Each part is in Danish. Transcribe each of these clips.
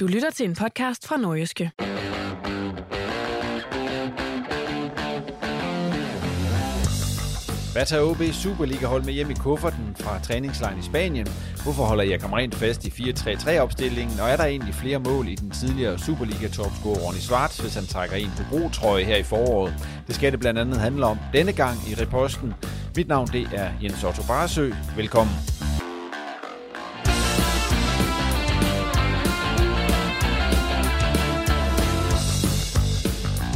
Du lytter til en podcast fra Nordjyske. Hvad tager OB Superliga-hold med hjem i kufferten fra træningslejren i Spanien? Hvorfor holder jeg rent fast i 4-3-3-opstillingen? Og er der egentlig flere mål i den tidligere Superliga-topscorer Ronny Svart, hvis han trækker en på brotrøje her i foråret? Det skal det blandt andet handle om denne gang i reposten. Mit navn det er Jens Otto Barsø. Velkommen.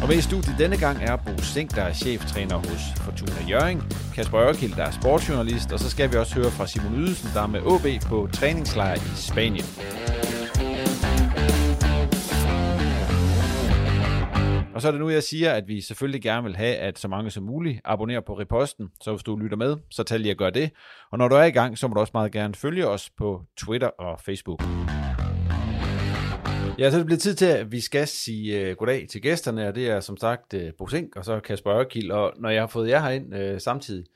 Og med i studiet denne gang er Bo Sink, der er cheftræner hos Fortuna Jørgen, Kasper Ørkild, der er sportsjournalist, og så skal vi også høre fra Simon Ydelsen, der er med OB på træningslejr i Spanien. Og så er det nu, jeg siger, at vi selvfølgelig gerne vil have, at så mange som muligt abonnerer på reposten. Så hvis du lytter med, så tag lige at gøre det. Og når du er i gang, så må du også meget gerne følge os på Twitter og Facebook. Ja, så er det blevet tid til, at vi skal sige uh, goddag til gæsterne, og det er som sagt uh, Bo Sink og så Kasper Ørkild. Og når jeg har fået jer herind uh, samtidig,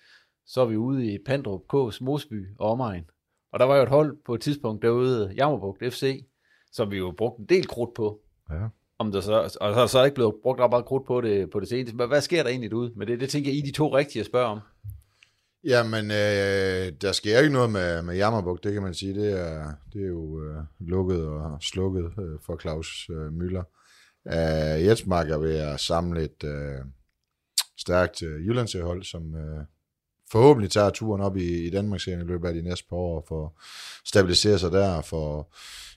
så er vi ude i Pandrup K's Mosby og omegn. Og der var jo et hold på et tidspunkt derude, Jammerbugt FC, som vi jo brugte en del krudt på. Ja. Om der så, og så er så ikke blevet brugt ret meget krudt på det, på det seneste. Men hvad sker der egentlig derude med det? Det tænker jeg, I de to rigtige at spørge om. Jamen, øh, der sker ikke noget med, med Jammerbuk, det kan man sige. Det er, det er jo øh, lukket og slukket øh, for Claus øh, Møller. Øh, Jetsmark er ved at samle et øh, stærkt øh, Jyllandshold, som øh, forhåbentlig tager turen op i, i Danmark i løbet af de næste par år, for at stabilisere sig der, for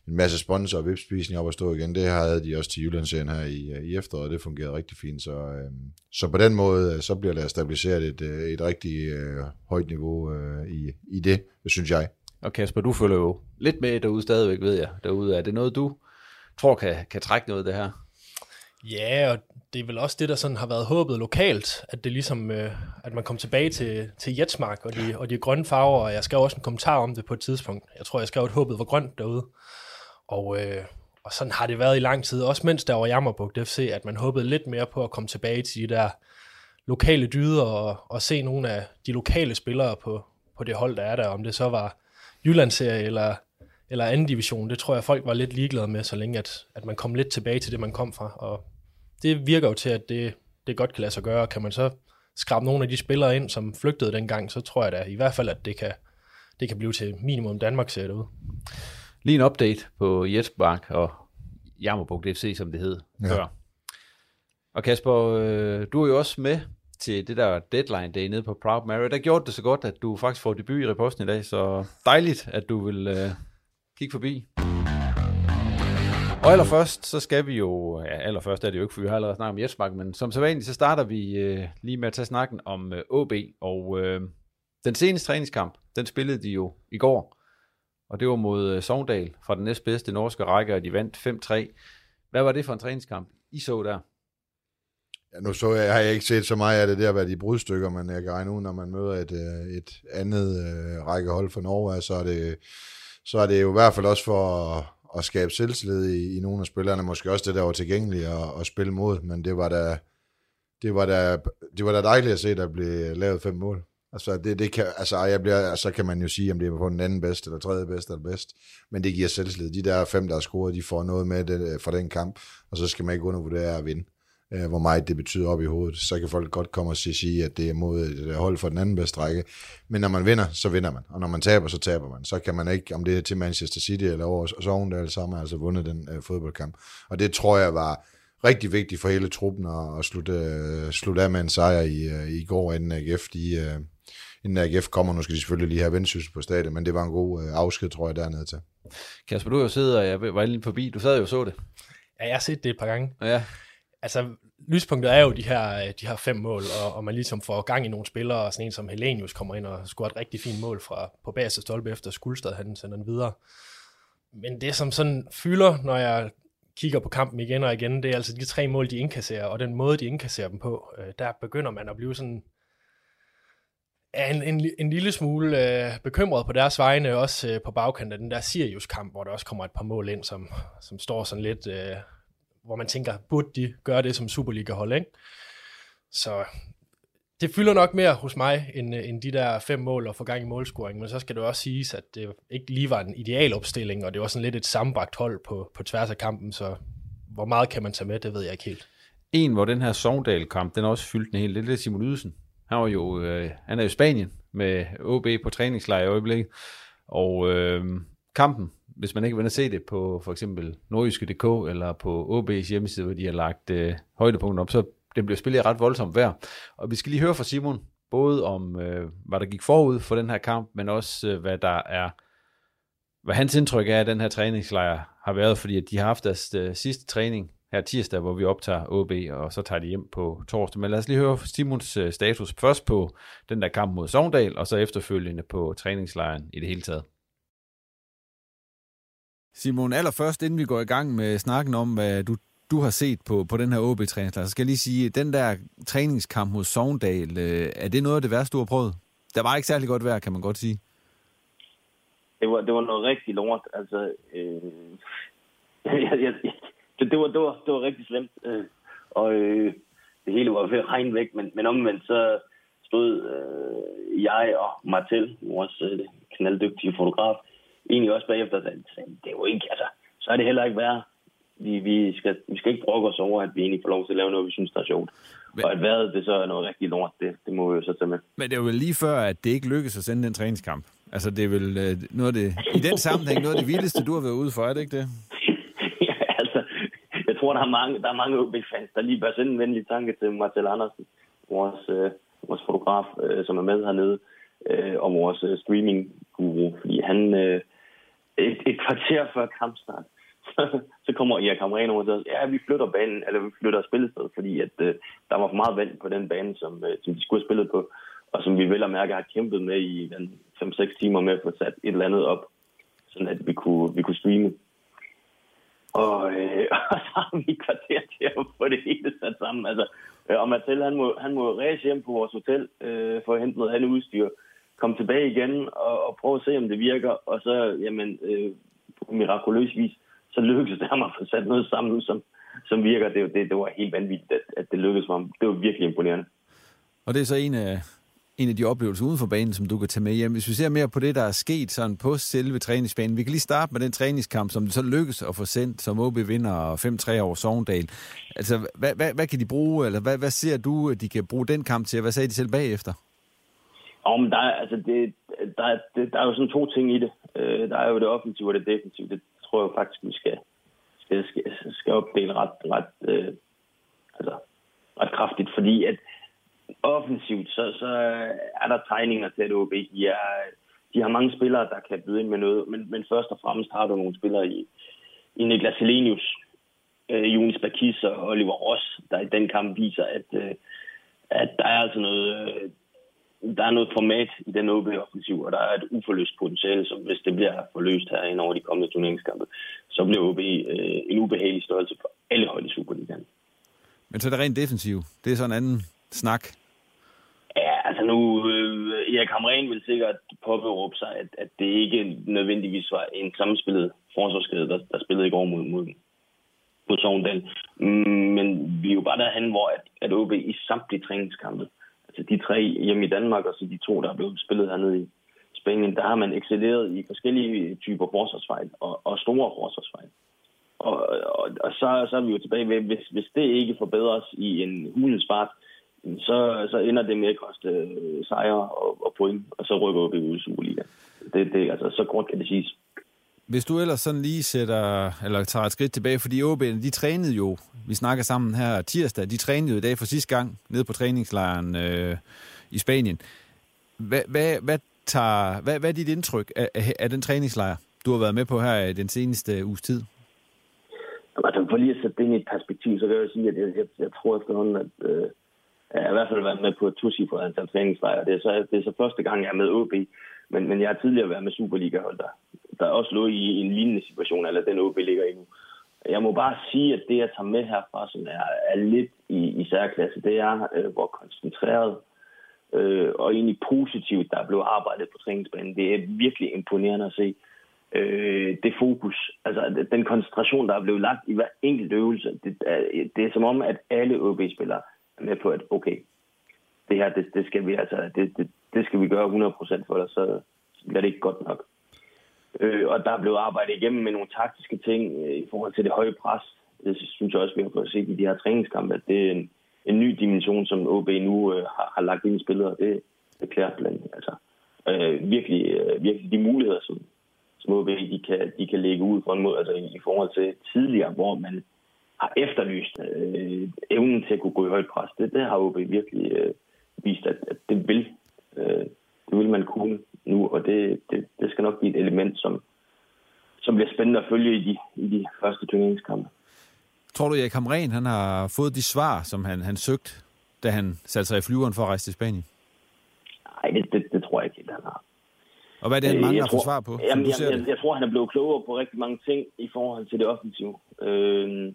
en masse sponsor og vipspisning op at stå igen. Det havde de også til Jyllandsserien her i, i efteråret, og det fungerede rigtig fint. Så, øh, så på den måde, øh, så bliver der stabiliseret et, øh, et rigtig øh, højt niveau øh, i, i det, synes jeg. Og Kasper, du følger jo lidt med derude stadigvæk, ved jeg. Derude. Er det noget, du tror kan, kan trække noget af det her? Ja, og det er vel også det, der sådan har været håbet lokalt, at det ligesom, øh, at man kom tilbage til, til Jetsmark og de, og de grønne farver, og jeg skrev også en kommentar om det på et tidspunkt. Jeg tror, jeg skrev, at håbet var grønt derude. Og, øh, og sådan har det været i lang tid, også mens der var Jammerbugt FC, at man håbede lidt mere på at komme tilbage til de der lokale dyder og, og se nogle af de lokale spillere på, på det hold, der er der, om det så var Jyllandsserie eller, eller anden division. Det tror jeg, folk var lidt ligeglade med, så længe at, at man kom lidt tilbage til det, man kom fra. Og det virker jo til, at det, det godt kan lade sig gøre. Kan man så skrabe nogle af de spillere ind, som flygtede dengang, så tror jeg da i hvert fald, at det kan, det kan blive til minimum Danmark ser det ud. Lige en update på Jetsmark og Jammerbugt FC, som det hed ja. før. Og Kasper, øh, du er jo også med til det der deadline day nede på Proud Mary. Der gjorde det så godt, at du faktisk får debut i reposten i dag, så dejligt, at du vil øh, kigge forbi. Og allerførst, så skal vi jo, ja, allerførst er det jo ikke, for vi har allerede snakket om Jetsmark, men som så vanligt, så starter vi øh, lige med at tage snakken om øh, OB, og øh, den seneste træningskamp, den spillede de jo i går, og det var mod øh, Sogndal fra den næstbedste norske række, og de vandt 5-3. Hvad var det for en træningskamp, I så der? Ja, nu så jeg, har jeg ikke set så meget af det der, hvad de brudstykker, men jeg kan regne ud, når man møder et, øh, et andet øh, rækkehold for Norge, så er, det, så er det jo i hvert fald også for at, at skabe selvtillid i, i nogle af spillerne. Måske også det, der var tilgængeligt at, at spille mod, men det var da, det var da, det var da dejligt at se, at der blev lavet fem mål. Altså, det, det kan, altså, jeg bliver, så kan man jo sige, om det er på den anden bedste, eller tredje bedste, eller bedst. Men det giver selvslid. De der fem, der har scoret, de får noget med det, øh, fra den kamp, og så skal man ikke undervurdere at vinde øh, hvor meget det betyder op i hovedet. Så kan folk godt komme og sige, at det er mod et hold for den anden bedste række. Men når man vinder, så vinder man. Og når man taber, så taber man. Så kan man ikke, om det er til Manchester City eller over Sovendal, så har man altså vundet den øh, fodboldkamp. Og det tror jeg var rigtig vigtigt for hele truppen at, at slutte, øh, slutte af med en sejr i, øh, i går, inden AGF, de, øh, inden AGF kommer. Nu skal de selvfølgelig lige have vendsyssel på stadion, men det var en god øh, afsked, tror jeg, dernede til. Kasper, du har jo siddet, og jeg var lige forbi. Du sad jo og så det. Ja, jeg har set det et par gange. Ja altså, lyspunktet er jo de her, de her fem mål, og, og man ligesom får gang i nogle spillere, og sådan en som Helenius kommer ind og scorer et rigtig fint mål fra, på bagerste stolpe efter Skuldstad, han sender den videre. Men det, som sådan fylder, når jeg kigger på kampen igen og igen, det er altså de tre mål, de indkasserer, og den måde, de indkasserer dem på, øh, der begynder man at blive sådan en, en, en lille smule øh, bekymret på deres vegne, også øh, på bagkanten af den der Sirius-kamp, hvor der også kommer et par mål ind, som, som står sådan lidt... Øh, hvor man tænker, burde de gøre det som Superliga-hold, ikke? Så det fylder nok mere hos mig, end, øh, end de der fem mål og få gang i målscoring, men så skal det også siges, at det ikke lige var en ideal opstilling, og det var sådan lidt et sammenbragt hold på, på tværs af kampen, så hvor meget kan man tage med, det ved jeg ikke helt. En, hvor den her Sogndal-kamp, den også fyldt en hel, det er Simon Ydelsen. Han, var jo, øh, han er jo i Spanien med OB på træningslejr i øjeblikket, og øh, kampen hvis man ikke vil se det på for eksempel nordjyske.dk eller på OB's hjemmeside, hvor de har lagt øh, højdepunkter op, så det bliver spillet ret voldsomt værd. Og vi skal lige høre fra Simon, både om, øh, hvad der gik forud for den her kamp, men også øh, hvad der er, hvad hans indtryk er af den her træningslejr har været, fordi at de har haft deres øh, sidste træning her tirsdag, hvor vi optager OB, og så tager de hjem på torsdag. Men lad os lige høre Simons øh, status først på den der kamp mod Sogndal, og så efterfølgende på træningslejren i det hele taget. Simon, allerførst, inden vi går i gang med snakken om, hvad du, du har set på, på den her OB-træningslejr, så skal jeg lige sige, den der træningskamp mod Sogndal, øh, er det noget af det værste, du har prøvet? Der var ikke særlig godt vejr, kan man godt sige. Det var, det var noget rigtig lort. Altså, øh, jeg, jeg, det, det, var, det, var, det var rigtig slemt. Øh, og øh, det hele var ved at regne væk, men, men omvendt så stod øh, jeg og Martel, vores øh, knalddygtige fotograf, egentlig også bagefter, at det er jo ikke, altså, så er det heller ikke værd. Vi, vi, skal, vi skal ikke brokke os over, at vi egentlig får lov til at lave noget, vi synes, der er sjovt. Men, og at vejret, det så er noget rigtig lort, det, det må vi jo så tage med. Men det er jo lige før, at det ikke lykkedes at sende den træningskamp. Altså, det er vel øh, noget af det, i den sammenhæng noget af det vildeste, du har været ude for, er det ikke det? Tror, der er mange, der er mange OB-fans, der lige bør sende en venlig tanke til Marcel Andersen, vores, øh, vores fotograf, øh, som er med hernede, øh, og vores øh, streaming-guru, fordi han, øh, et, et kvarter før kampstart, så, så kommer Erik Hamren over til os, ja, vi flytter banen, eller vi flytter spillested, fordi at, øh, der var for meget vand på den bane, som, øh, som de skulle have spillet på, og som vi vel og mærke har kæmpet med i 5-6 timer med at få sat et eller andet op, sådan at vi kunne, vi kunne streame. Og, øh, og så har vi et kvarter til at få det hele sat sammen. Altså, øh, og Marcel, han må, han må ræse hjem på vores hotel øh, for at hente noget andet udstyr komme tilbage igen og, og prøve at se, om det virker. Og så, jamen, øh, på mirakuløs vis, så lykkedes det ham at få sat noget sammen, som, som virker. Det, det, det var helt vanvittigt, at, at det lykkedes for ham. Det var virkelig imponerende. Og det er så en af, en af de oplevelser uden for banen, som du kan tage med hjem. Hvis vi ser mere på det, der er sket sådan på selve træningsbanen. Vi kan lige starte med den træningskamp, som det så lykkes at få sendt, som OB vinder 5-3 over Sogndal. Altså, hvad, hvad, hvad kan de bruge, eller hvad, hvad ser du, at de kan bruge den kamp til, hvad sagde de selv bagefter? Ja, men der, er, altså det, der, det, der er jo sådan to ting i det. Øh, der er jo det offensive og det defensive. Det tror jeg faktisk, vi skal, skal, skal, skal opdele ret, ret, øh, altså, ret kraftigt, fordi at offensivt, så, så er der tegninger til, at OB de, er, de har mange spillere, der kan byde ind med noget, men, men først og fremmest har du nogle spillere i, i Niklas Helenius, øh, Jonas Bakis og Oliver Ross, der i den kamp viser, at, øh, at der er altså noget, øh, der er noget format i den OB-offensiv, og der er et uforløst potentiale, som hvis det bliver forløst her ind over de kommende turneringskampe, så bliver OB øh, en ubehagelig størrelse for alle hold i Superligaen. Men så er det rent defensiv. Det er sådan en anden snak. Ja, altså nu, øh, Erik Hamren vil sikkert påberåbe sig, at, at det ikke nødvendigvis var en sammenspillet forsvarskæde, der, der spillede i går mod, mod, mod Sogndal. Men vi er jo bare derhen, hvor at, at OB i samtlige træningskampe, altså de tre hjemme i Danmark, og så de to, der er blevet spillet hernede i Spanien, der har man excelleret i forskellige typer forsvarsfejl og, og store forsvarsfejl. Og, og, og så, så er vi jo tilbage ved, hvis, hvis det ikke forbedres i en hulens fart, så, så ender det med at koste øh, sejre og, og point, og så rykker vi ud i Superliga. Det, det, altså, så kort kan det siges. Hvis du ellers sådan lige sætter, eller tager et skridt tilbage, fordi OB, de trænede jo, vi snakker sammen her tirsdag, de trænede jo i dag for sidste gang nede på træningslejren øh, i Spanien. Hvad, hvad, hvad, tager, hvad, hvad er dit indtryk af, af, af den træningslejr, du har været med på her i den seneste uges tid? Altså, for lige at sætte det ind i et perspektiv, så kan jeg jo sige, at jeg, jeg, jeg tror efterhånden, at øh, jeg har i hvert fald været med på et tosifret antal træningslejre. Det er, så, det er så første gang, jeg er med OB, men, men jeg har tidligere været med Superliga-hold, der, der også lå i en lignende situation, eller den OB ligger i nu. Jeg må bare sige, at det, jeg tager med herfra, som er, er lidt i, i særklasse, det er, øh, hvor koncentreret øh, og egentlig positivt, der er blevet arbejdet på træningsbanen. Det er virkelig imponerende at se øh, det fokus, altså den koncentration, der er blevet lagt i hver enkelt øvelse. Det, er, det er som om, at alle OB-spillere med på, at okay, det her, det, det skal vi altså, det, det, det skal vi gøre 100% for, ellers så bliver det ikke godt nok. Øh, og der er blevet arbejdet igennem med nogle taktiske ting øh, i forhold til det høje pres. Det synes jeg også, vi har fået set i de her træningskampe, at det er en, en ny dimension, som OB nu øh, har, har lagt ind i spillet, og det, det klæder blandt altså, øh, virkelig, øh, virkelig de muligheder, som, som OB de kan, de kan lægge ud for en måde, altså i, i forhold til tidligere, hvor man har efterlyst øh, evnen til at kunne gå i højt pres. Det, det har OB virkelig øh, vist, at, at det vil øh, det vil man kunne nu, og det, det, det skal nok blive et element, som, som bliver spændende at følge i de, i de første turneringskampe. Tror du, Erik Hamren han har fået de svar, som han, han søgte, da han satte sig i flyveren for at rejse til Spanien? Nej, det, det, det tror jeg ikke, han har. Og hvad er det, han mangler at få svar på? Jamen, jeg, jeg, jeg tror, han er blevet klogere på rigtig mange ting i forhold til det offensive. Øh,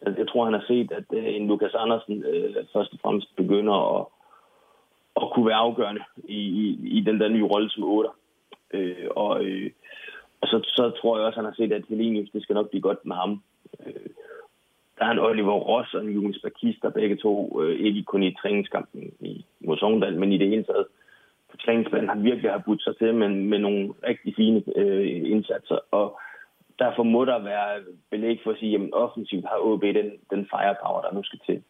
Altså, jeg tror, han har set, at øh, en Lukas Andersen øh, først og fremmest begynder at, at kunne være afgørende i, i, i den der nye rolle som 8. Øh, og øh, og så, så tror jeg også, at han har set, at Helenius, det skal nok blive godt med ham. Øh, der er en Oliver Ross og en Jonas Bakis, der begge to øh, ikke kun i træningskampen i, mod Sogndal, men i det hele taget på træningsbanen har virkelig har budt sig til med, med nogle rigtig fine øh, indsatser. Og derfor må der være belæg for at sige, at offensivt har OB den, den firepower, der nu skal til.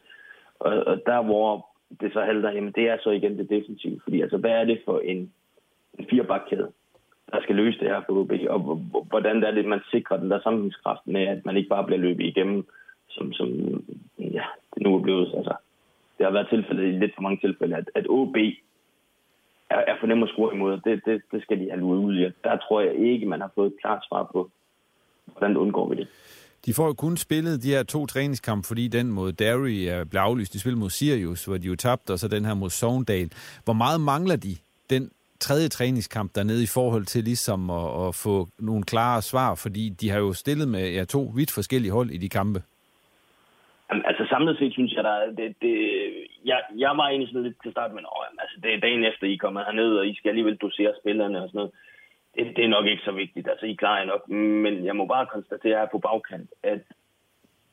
Og, og der, hvor det så halter, jamen det er så igen det defensive. Fordi altså, hvad er det for en, en firebakkæde, der skal løse det her for OB? Og hvordan er det, man sikrer den der sammenhængskraft med, at man ikke bare bliver løbet igennem, som, som ja, det nu er blevet. Altså, det har været tilfældet i lidt for mange tilfælde, at, at OB er, er for nem at score imod. Det, det, det skal de have ud i. Der tror jeg ikke, man har fået et klart svar på, hvordan undgår vi det. De får jo kun spillet de her to træningskampe, fordi den mod Derry er blevet aflyst. De spiller mod Sirius, hvor de jo tabte, og så den her mod Sogndal. Hvor meget mangler de den tredje træningskamp dernede i forhold til ligesom at, at få nogle klare svar? Fordi de har jo stillet med ja, to vidt forskellige hold i de kampe. Jamen, altså samlet set synes jeg, der det, det, jeg, jeg var egentlig sådan lidt til start, men åh, altså, det er dagen efter, I kommer herned, og I skal alligevel dosere spillerne og sådan noget det, det er nok ikke så vigtigt. Altså, I klarer nok. Men jeg må bare konstatere her på bagkant, at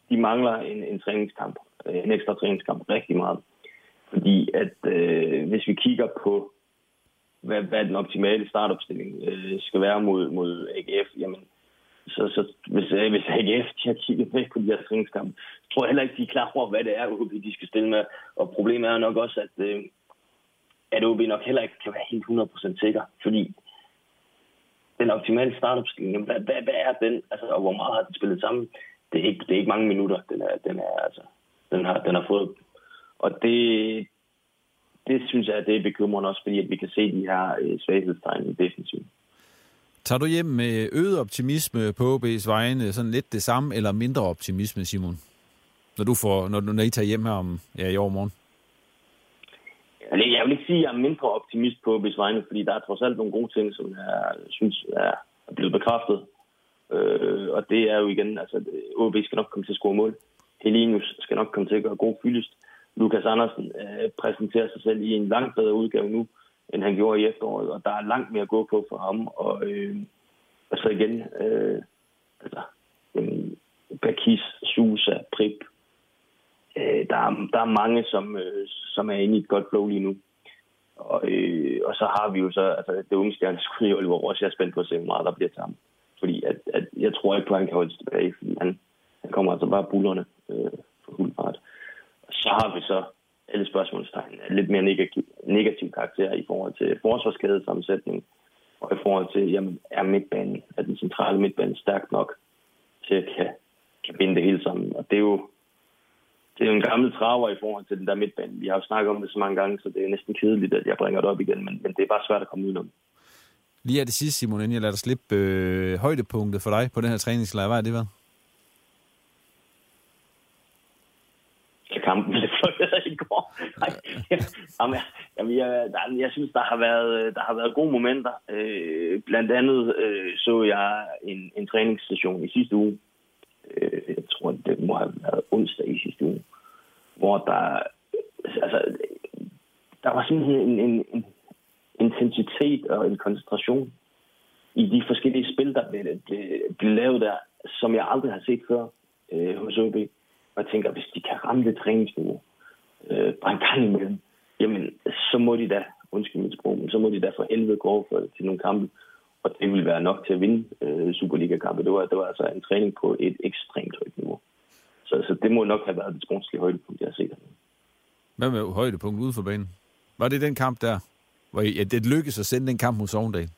de mangler en, en træningskamp, øh, en ekstra træningskamp rigtig meget. Fordi at øh, hvis vi kigger på, hvad, hvad den optimale startopstilling øh, skal være mod, mod AGF, jamen, så, så hvis, øh, hvis AGF de har kigget væk på de her træningskampe, så tror jeg heller ikke, de er klar over, hvad det er, OB de skal stille med. Og problemet er nok også, at, øh, at OB nok heller ikke kan være helt 100% sikker, fordi den optimale startopstilling, hvad, hvad, hvad er den, altså, og hvor meget har den spillet sammen? Det er ikke, det er ikke mange minutter, den, er, den, er, altså, den, har, den har fået. Og det, det synes jeg, det er bekymrende også, fordi at vi kan se de her øh, svaghedstegn i defensiven. Tager du hjem med øget optimisme på OB's vegne, sådan lidt det samme, eller mindre optimisme, Simon? Når, du får, når, når I tager hjem her om, ja, i overmorgen? Jeg vil ikke sige, at jeg er mindre optimist på OB's vegne, fordi der er trods alt nogle gode ting, som jeg synes er blevet bekræftet. Øh, og det er jo igen, altså OB skal nok komme til at score mål. Helenius skal nok komme til at gøre god fyldest. Lukas Andersen øh, præsenterer sig selv i en langt bedre udgave nu, end han gjorde i efteråret, og der er langt mere at gå på for ham. Og, øh, og så igen, øh, altså, øh, Bakis, Susa, Prip, øh, der, er, der er mange, som, øh, som er inde i et godt flow lige nu. Og, øh, og så har vi jo så altså, det unge stjerneskud i Oliver Ross. Jeg er spændt på at se, hvor meget der bliver til ham. Fordi at, at jeg tror ikke på, at han kan holde tilbage, fordi han, han kommer altså bare bullerne øh, for fuld fart. Så har vi så alle spørgsmålstegn lidt mere negativ, negativ karakter i forhold til forsvarskædesammensætning, og i forhold til, jamen, er midtbanen, er den centrale midtbane stærk nok til at kan, kan binde det hele sammen. Og det er jo, det er jo en gammel traver i forhold til den der midtbane. Vi har jo snakket om det så mange gange, så det er næsten kedeligt, at jeg bringer det op igen, men, men det er bare svært at komme udenom. Lige af det sidste, Simon, inden jeg lader dig slippe øh, højdepunktet for dig på den her træningslejr. Hvad er det været? kampen blev fløjtet i går. jamen, jamen, jeg, jeg, jeg synes, der har været, der har været gode momenter. Øh, blandt andet øh, så jeg en, en træningsstation i sidste uge. Øh, jeg tror, det må have været onsdag i sidste uge. Hvor der, altså, der var simpelthen en, en, en intensitet og en koncentration i de forskellige spil, der blev, blev, blev lavet der, som jeg aldrig har set før øh, hos OB. Og jeg tænker, hvis de kan ramme det træningsniveau øh, bare en gang imellem, jamen, så må de da, undskyld mit sprog, men så må de da for helvede gå over for, til nogle kampe. Og det vil være nok til at vinde øh, Superliga-kampe. Det var, det var altså en træning på et ekstremt højt niveau. Så, så det må nok have været det sportslige højdepunkt, jeg har set. Hvad med højdepunkt ude for banen? Var det den kamp der? Hvor ja, det lykkedes at sende den kamp mod Sogndal?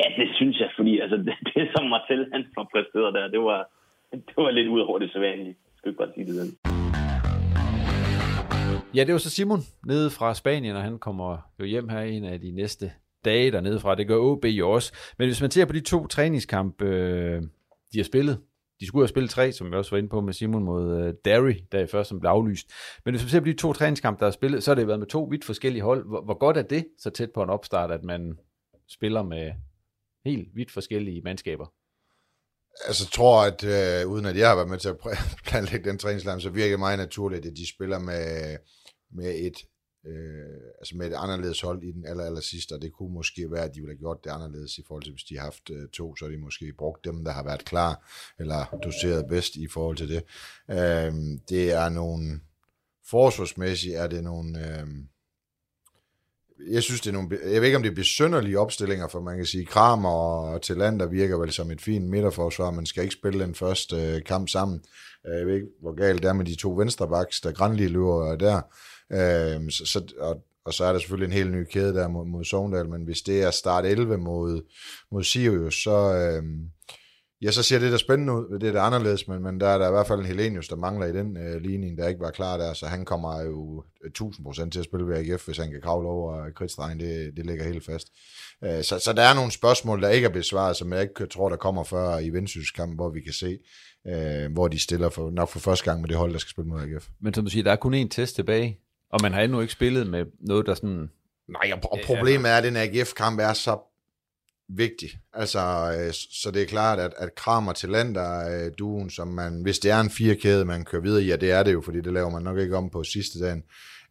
Ja, det synes jeg, fordi altså, det, det som Marcel han har præsteret der, det var, det var lidt ud over det sædvanlige skal ikke bare sige det den. Ja, det var så Simon nede fra Spanien, og han kommer jo hjem her en af de næste dage dernede fra. Det gør OB jo også. Men hvis man ser på de to træningskampe, øh, de har spillet, de skulle have spillet tre, som vi også var inde på med Simon mod øh, Derry, der i først som blev aflyst. Men hvis man ser på de to træningskampe, der er spillet, så har det været med to vidt forskellige hold. Hvor, hvor godt er det så tæt på en opstart, at man spiller med helt vidt forskellige mandskaber? Altså, jeg tror, at øh, uden at jeg har været med til at planlægge den træningslejr, så virker det meget naturligt, at de spiller med, med et øh, altså med et anderledes hold i den aller, aller sidste, og det kunne måske være, at de ville have gjort det anderledes i forhold til, hvis de har haft øh, to, så har de måske brugt dem, der har været klar, eller doseret bedst i forhold til det. Øh, det er nogle, forsvarsmæssigt er det nogle, øh, jeg synes, det er nogle, jeg ved ikke, om det er besynderlige opstillinger, for man kan sige, Kramer og Talander virker vel som et fint midterforsvar, man skal ikke spille den første øh, kamp sammen. Øh, jeg ved ikke, hvor galt det er med de to venstrebacks, der grænlige løber der. Øh, så, så, og, og så er der selvfølgelig en helt ny kæde der mod, mod Sogndal, men hvis det er start 11 mod, mod Sirius, så, øh, Ja, så ser det da spændende ud. Det er da anderledes, men, men der er der i hvert fald en Helenius, der mangler i den øh, ligning, der ikke var klar der, så han kommer jo øh, 1000% til at spille ved AGF, hvis han kan kravle over øh, kridtstregen. Det, det ligger helt fast. Øh, så, så der er nogle spørgsmål, der ikke er besvaret, som jeg ikke tror, der kommer før i Vendsysselskampen, hvor vi kan se, øh, hvor de stiller for, nok for første gang med det hold, der skal spille mod AGF. Men som du siger, der er kun én test tilbage, og man har endnu ikke spillet med noget, der sådan... Nej, og problemet er, at den AGF-kamp er så vigtig. Altså, øh, så det er klart, at, at Kramer til Lander, øh, duen, som man, hvis det er en firekæde, man kører videre i, ja, det er det jo, fordi det laver man nok ikke om på sidste dagen,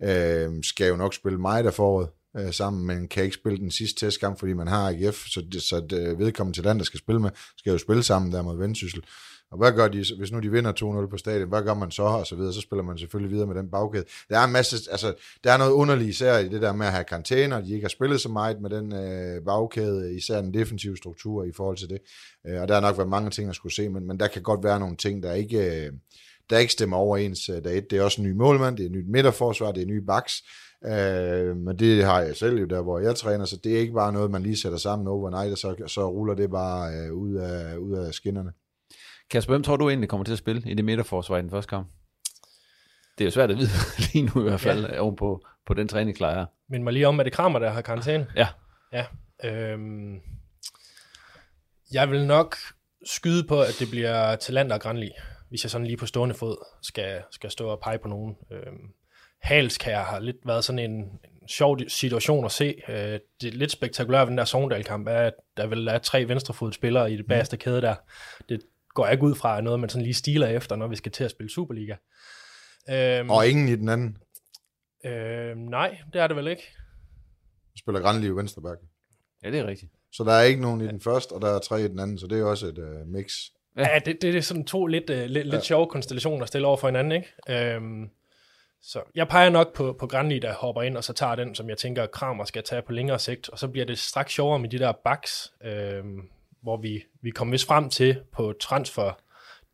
øh, skal jo nok spille mig der forud øh, sammen, men kan ikke spille den sidste testkamp, fordi man har AGF, så, det, så det, vedkommende til Lander skal spille med, skal jo spille sammen der mod Vendsyssel. Og hvad gør de, hvis nu de vinder 2-0 på stadion, hvad gør man så, og så videre, så spiller man selvfølgelig videre med den bagkæde. Der er en masse, altså, der er noget underligt især i det der med at have karantæner, de ikke har spillet så meget med den øh, bagkæde, især den defensive struktur i forhold til det. Øh, og der har nok været mange ting, at skulle se, men, men der kan godt være nogle ting, der ikke, øh, der ikke stemmer overens. Øh, der er et, det er også en ny målmand, det er et nyt midterforsvar, det er en ny baks, Øh, men det har jeg selv jo der, hvor jeg træner, så det er ikke bare noget, man lige sætter sammen overnight, og så, så ruller det bare øh, ud, af, ud af skinnerne. Kasper, hvem tror du egentlig kommer til at spille i det midterforsvar i den første kamp? Det er jo svært at vide lige nu i hvert fald, ja. oven på, på den træningslejr. Men mig lige om, at det Kramer, der har karantæne? Ja. Ja. Øhm, jeg vil nok skyde på, at det bliver Talander og Granli, hvis jeg sådan lige på stående fod skal, skal stå og pege på nogen. Øhm, Halskær har lidt været sådan en, en sjov situation at se. Øh, det er lidt spektakulært ved den der Sogndal-kamp, er, at der vel er tre venstrefodspillere i det bagerste kæde der. Det går jeg ikke ud fra noget, man sådan lige stiler efter, når vi skal til at spille Superliga. Øhm, Og ingen i den anden. Øh, nej, det er det vel ikke. Spiller Granli venstreback. Ja, det er rigtigt. Så der er ikke nogen i den første, og der er tre i den anden, så det er også et uh, mix. Ja, ja det, det er sådan to lidt, uh, lidt, ja. lidt sjove konstellationer at stille over for hinanden, ikke? Øhm, så jeg peger nok på, på Granli, der hopper ind, og så tager den, som jeg tænker, Kramer skal tage på længere sigt, og så bliver det straks sjovere med de der backs, øhm, hvor vi, vi kommer vist frem til på transfer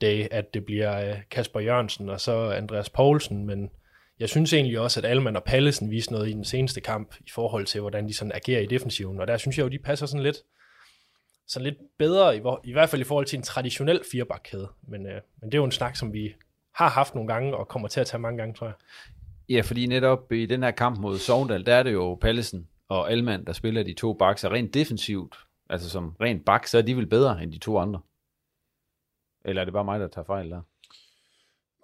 day, at det bliver øh, Kasper Jørgensen og så Andreas Poulsen, men jeg synes egentlig også, at Alman og Pallesen viste noget i den seneste kamp i forhold til, hvordan de sådan agerer i defensiven, og der synes jeg jo, de passer sådan lidt, sådan lidt bedre, i, i hvert fald i forhold til en traditionel firebakkæde, men, øh, men det er jo en snak, som vi har haft nogle gange, og kommer til at tage mange gange, tror jeg. Ja, fordi netop i den her kamp mod Sogndal, der er det jo Pallesen og Alman, der spiller de to backs, rent defensivt, altså som rent bak, så er de vel bedre end de to andre. Eller er det bare mig, der tager fejl der?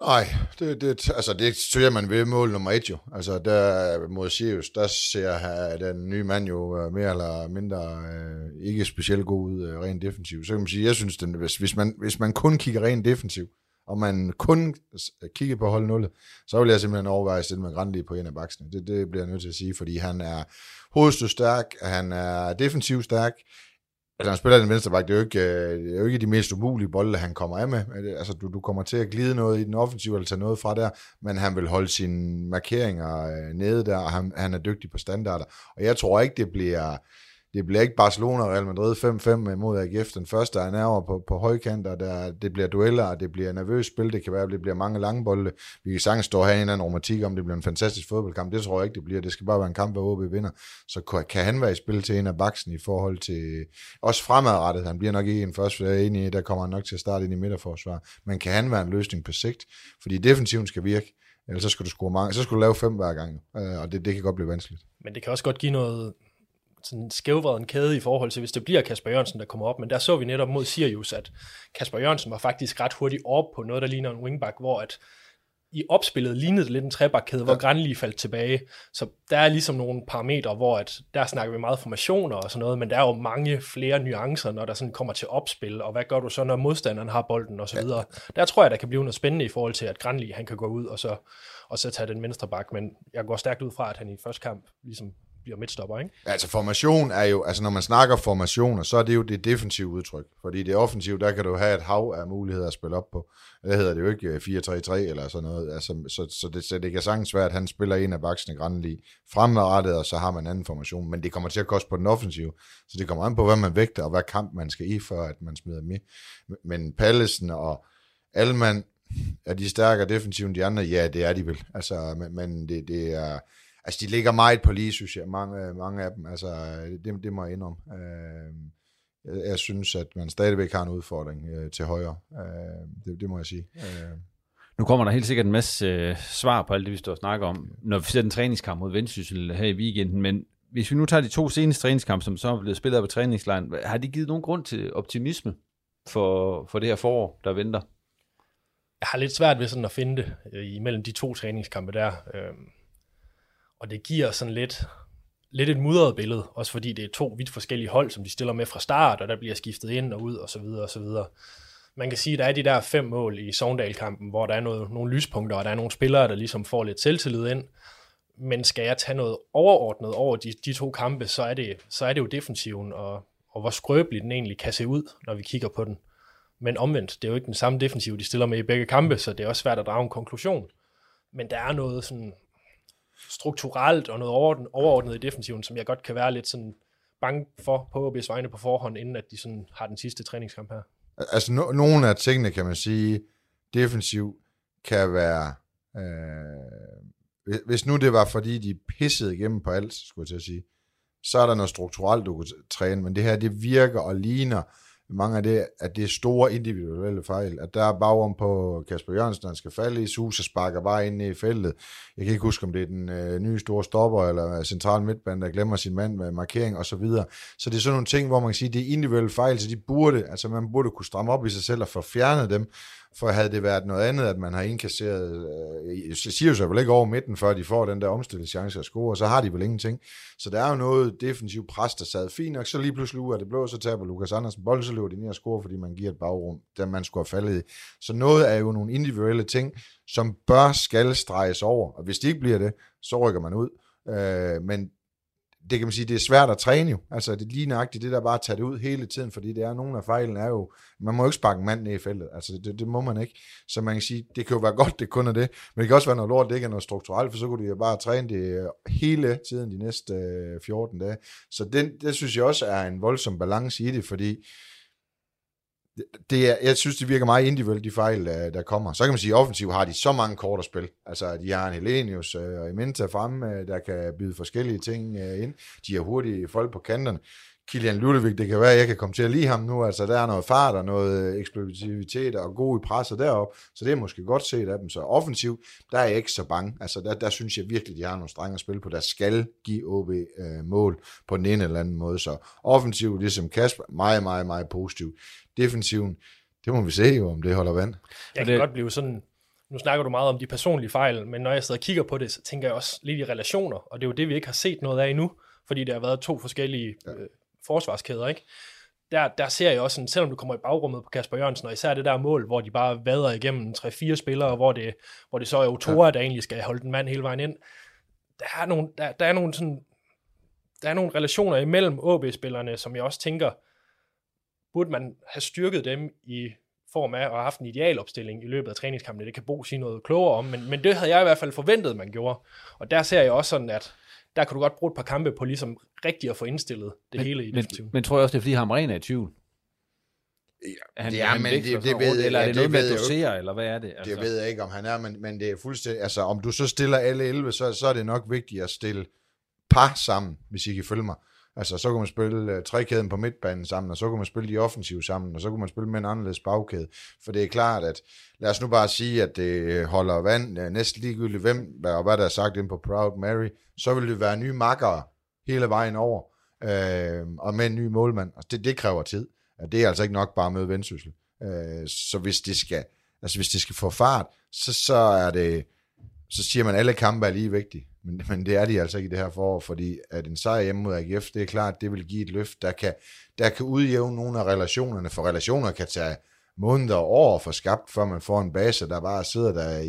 Nej, det, det, altså det søger man ved mål nummer et jo. Altså der mod Sirius, der ser den nye mand jo øh, mere eller mindre øh, ikke specielt god ud øh, rent defensivt. Så kan man sige, jeg synes, den, hvis, hvis, man, hvis man kun kigger rent defensivt, og man kun kigger på hold 0, så vil jeg simpelthen overveje at stille med Grandi på en af baksene. Det, det bliver jeg nødt til at sige, fordi han er hovedstød stærk, han er defensivt stærk, Altså, han spiller den venstre bak, det er jo ikke, øh, det er jo ikke de mest umulige bolde, han kommer af med. Altså, du, du kommer til at glide noget i den offensiv, eller tage noget fra der, men han vil holde sine markeringer øh, nede der, og han, han er dygtig på standarder. Og jeg tror ikke, det bliver, det bliver ikke Barcelona og Real Madrid 5-5 mod AGF. Den første er nærmere på, på højkanter, der, det bliver dueller, det bliver nervøst spil, det kan være, det bliver mange lange bolde. Vi kan sagtens stå her i en eller anden romantik om, det bliver en fantastisk fodboldkamp. Det tror jeg ikke, det bliver. Det skal bare være en kamp, hvor OB vinder. Så kan han være i spil til en af baksen i forhold til, også fremadrettet. Han bliver nok ikke en første, for jeg er enig i, der kommer han nok til at starte ind i midterforsvar. Men kan han være en løsning på sigt? Fordi defensiven skal virke. Ellers så skal du score mange, så skal du lave fem hver gang, øh, og det, det kan godt blive vanskeligt. Men det kan også godt give noget, sådan skævvreden kæde i forhold til, hvis det bliver Kasper Jørgensen, der kommer op. Men der så vi netop mod Sirius, at Kasper Jørgensen var faktisk ret hurtigt op på noget, der ligner en wingback, hvor at i opspillet lignede det lidt en trebakkæde, ja. hvor Granli faldt tilbage. Så der er ligesom nogle parametre, hvor at, der snakker vi meget formationer og sådan noget, men der er jo mange flere nuancer, når der sådan kommer til opspil, og hvad gør du så, når modstanderen har bolden og så videre. Ja. Der tror jeg, der kan blive noget spændende i forhold til, at Granli han kan gå ud og så, og så tage den venstre bak, men jeg går stærkt ud fra, at han i første kamp ligesom bliver midtstopper, ikke? Altså formation er jo, altså når man snakker formationer, så er det jo det defensive udtryk. Fordi det offensive, der kan du have et hav af muligheder at spille op på. Det hedder det jo ikke øh, 4-3-3 eller sådan noget. Altså, så, så, det, så det kan sagtens være, at han spiller en af baksene Granli fremadrettet, og så har man en anden formation. Men det kommer til at koste på den offensive. Så det kommer an på, hvad man vægter, og hvad kamp man skal i, for at man smider med. Men Pallesen og Alman, er de stærkere defensivt end de andre? Ja, det er de vel. Altså, men, men det, det er Altså, de ligger meget på lige, synes jeg, mange, mange af dem. Altså, det, det må jeg indrømme. Øh, jeg, jeg synes, at man stadigvæk har en udfordring øh, til højre. Øh, det, det må jeg sige. Øh. Nu kommer der helt sikkert en masse øh, svar på alt det, vi står og snakker om, når vi ser den træningskamp mod Vendsyssel her i weekenden, men hvis vi nu tager de to seneste træningskampe, som så er blevet spillet på træningslejen, har de givet nogen grund til optimisme for, for det her forår, der venter? Jeg har lidt svært ved sådan at finde det øh, imellem de to træningskampe der. Øh, og det giver sådan lidt, lidt et mudret billede, også fordi det er to vidt forskellige hold, som de stiller med fra start, og der bliver skiftet ind og ud, og så videre, og så videre. Man kan sige, at der er de der fem mål i Sogndal-kampen, hvor der er noget, nogle lyspunkter, og der er nogle spillere, der ligesom får lidt selvtillid ind. Men skal jeg tage noget overordnet over de, de to kampe, så er, det, så er det jo defensiven, og, og hvor skrøbelig den egentlig kan se ud, når vi kigger på den. Men omvendt, det er jo ikke den samme defensiv, de stiller med i begge kampe, så det er også svært at drage en konklusion. Men der er noget sådan strukturelt og noget overordnet, overordnet i defensiven, som jeg godt kan være lidt sådan bange for på OB's vegne på forhånd, inden at de sådan har den sidste træningskamp her. Altså, no, nogle af tingene kan man sige, defensiv kan være, øh, hvis nu det var, fordi de pissede igennem på alt, skulle jeg til at sige, så er der noget strukturelt, du kunne træne, men det her, det virker og ligner, mange af det, at det er store individuelle fejl. At der er bagom på Kasper Jørgensen, han skal falde i, Susa sparker bare ind i feltet. Jeg kan ikke huske, om det er den øh, nye store stopper, eller øh, central midtband, der glemmer sin mand med markering og så videre. Så det er sådan nogle ting, hvor man kan sige, det er individuelle fejl, så de burde, altså man burde kunne stramme op i sig selv og få fjernet dem. For havde det været noget andet, at man har indkasseret, øh, så siger jo sig vel ikke over midten, før de får den der omstillingschance at score, og så har de vel ingenting. Så der er jo noget defensiv pres, der sad fint nok, så lige pludselig ud uh, af det blå, så taber Lukas Andersen bold, så løber de ned og score, fordi man giver et bagrum, der man skulle have faldet i. Så noget er jo nogle individuelle ting, som bør skal streges over, og hvis de ikke bliver det, så rykker man ud. Øh, men det kan man sige, det er svært at træne jo. Altså det er lige nøjagtigt det der bare at tage det ud hele tiden, fordi det er nogle af fejlen er jo, man må jo ikke sparke en mand ned i feltet. Altså det, det, må man ikke. Så man kan sige, det kan jo være godt, det kun er det, men det kan også være noget lort, det ikke er noget strukturelt, for så kunne de jo bare træne det øh, hele tiden de næste øh, 14 dage. Så den, det synes jeg også er en voldsom balance i det, fordi det er, jeg synes, det virker meget individuelt, de fejl, der, kommer. Så kan man sige, at offensivt har de så mange kort at spille. Altså, de har en Helenius øh, og Imenta frem, øh, der kan byde forskellige ting øh, ind. De er hurtige folk på kanterne. Kilian Ludovic, det kan være, at jeg kan komme til at lide ham nu. Altså, der er noget fart og noget eksplosivitet og god i presset derop, så det er måske godt set af dem. Så offensivt, der er jeg ikke så bange. Altså, der, der synes jeg virkelig, de har nogle strenge at spille på, der skal give OB øh, mål på den ene eller anden måde. Så offensivt, ligesom Kasper, meget, meget, meget positivt defensiven, det må vi se jo, om det holder vand. Jeg kan det... godt blive sådan, nu snakker du meget om de personlige fejl, men når jeg sidder og kigger på det, så tænker jeg også lidt i relationer, og det er jo det, vi ikke har set noget af endnu, fordi der har været to forskellige ja. øh, forsvarskæder, ikke? Der, der ser jeg også, sådan, selvom du kommer i bagrummet på Kasper Jørgensen, og især det der mål, hvor de bare vader igennem 3-4 spillere, hvor det, hvor det så er Otora, ja. der egentlig skal holde den mand hele vejen ind. Der er nogle, der, der er nogle sådan, der er nogle relationer imellem OB-spillerne, som jeg også tænker, burde man have styrket dem i form af at have haft en idealopstilling i løbet af træningskampene. Det kan Bo sige noget klogere om, men, men det havde jeg i hvert fald forventet, man gjorde. Og der ser jeg også sådan, at der kan du godt bruge et par kampe på ligesom rigtigt at få indstillet det men, hele i men, men tror jeg også, det er fordi Hamren er i tvivl? Ja, han, det er, han men det, det, det ved Eller er det, ja, noget med at dosere, eller hvad er det? Altså? Det ved jeg ikke, om han er, men, men det er fuldstændig, altså om du så stiller alle 11, så, så er det nok vigtigt at stille par sammen, hvis I kan følge mig. Altså, så kunne man spille øh, trekæden på midtbanen sammen, og så kunne man spille de offensive sammen, og så kunne man spille med en anderledes bagkæde. For det er klart, at lad os nu bare sige, at det holder vand, uh, næsten ligegyldigt hvem, og hvad der er sagt ind på Proud Mary, så vil det være nye makkere hele vejen over, øh, og med en ny målmand. Altså, det, det kræver tid. Det er altså ikke nok bare med vendsyssel. Øh, så hvis det skal, altså hvis det skal få fart, så, så er det, så siger man, at alle kampe er lige vigtige. Men, men det er de altså ikke i det her forår, fordi at en sejr hjemme mod AGF, det er klart, det vil give et løft, der kan, der kan udjævne nogle af relationerne, for relationer kan tage måneder og år for skabt, før man får en base, der bare sidder der i,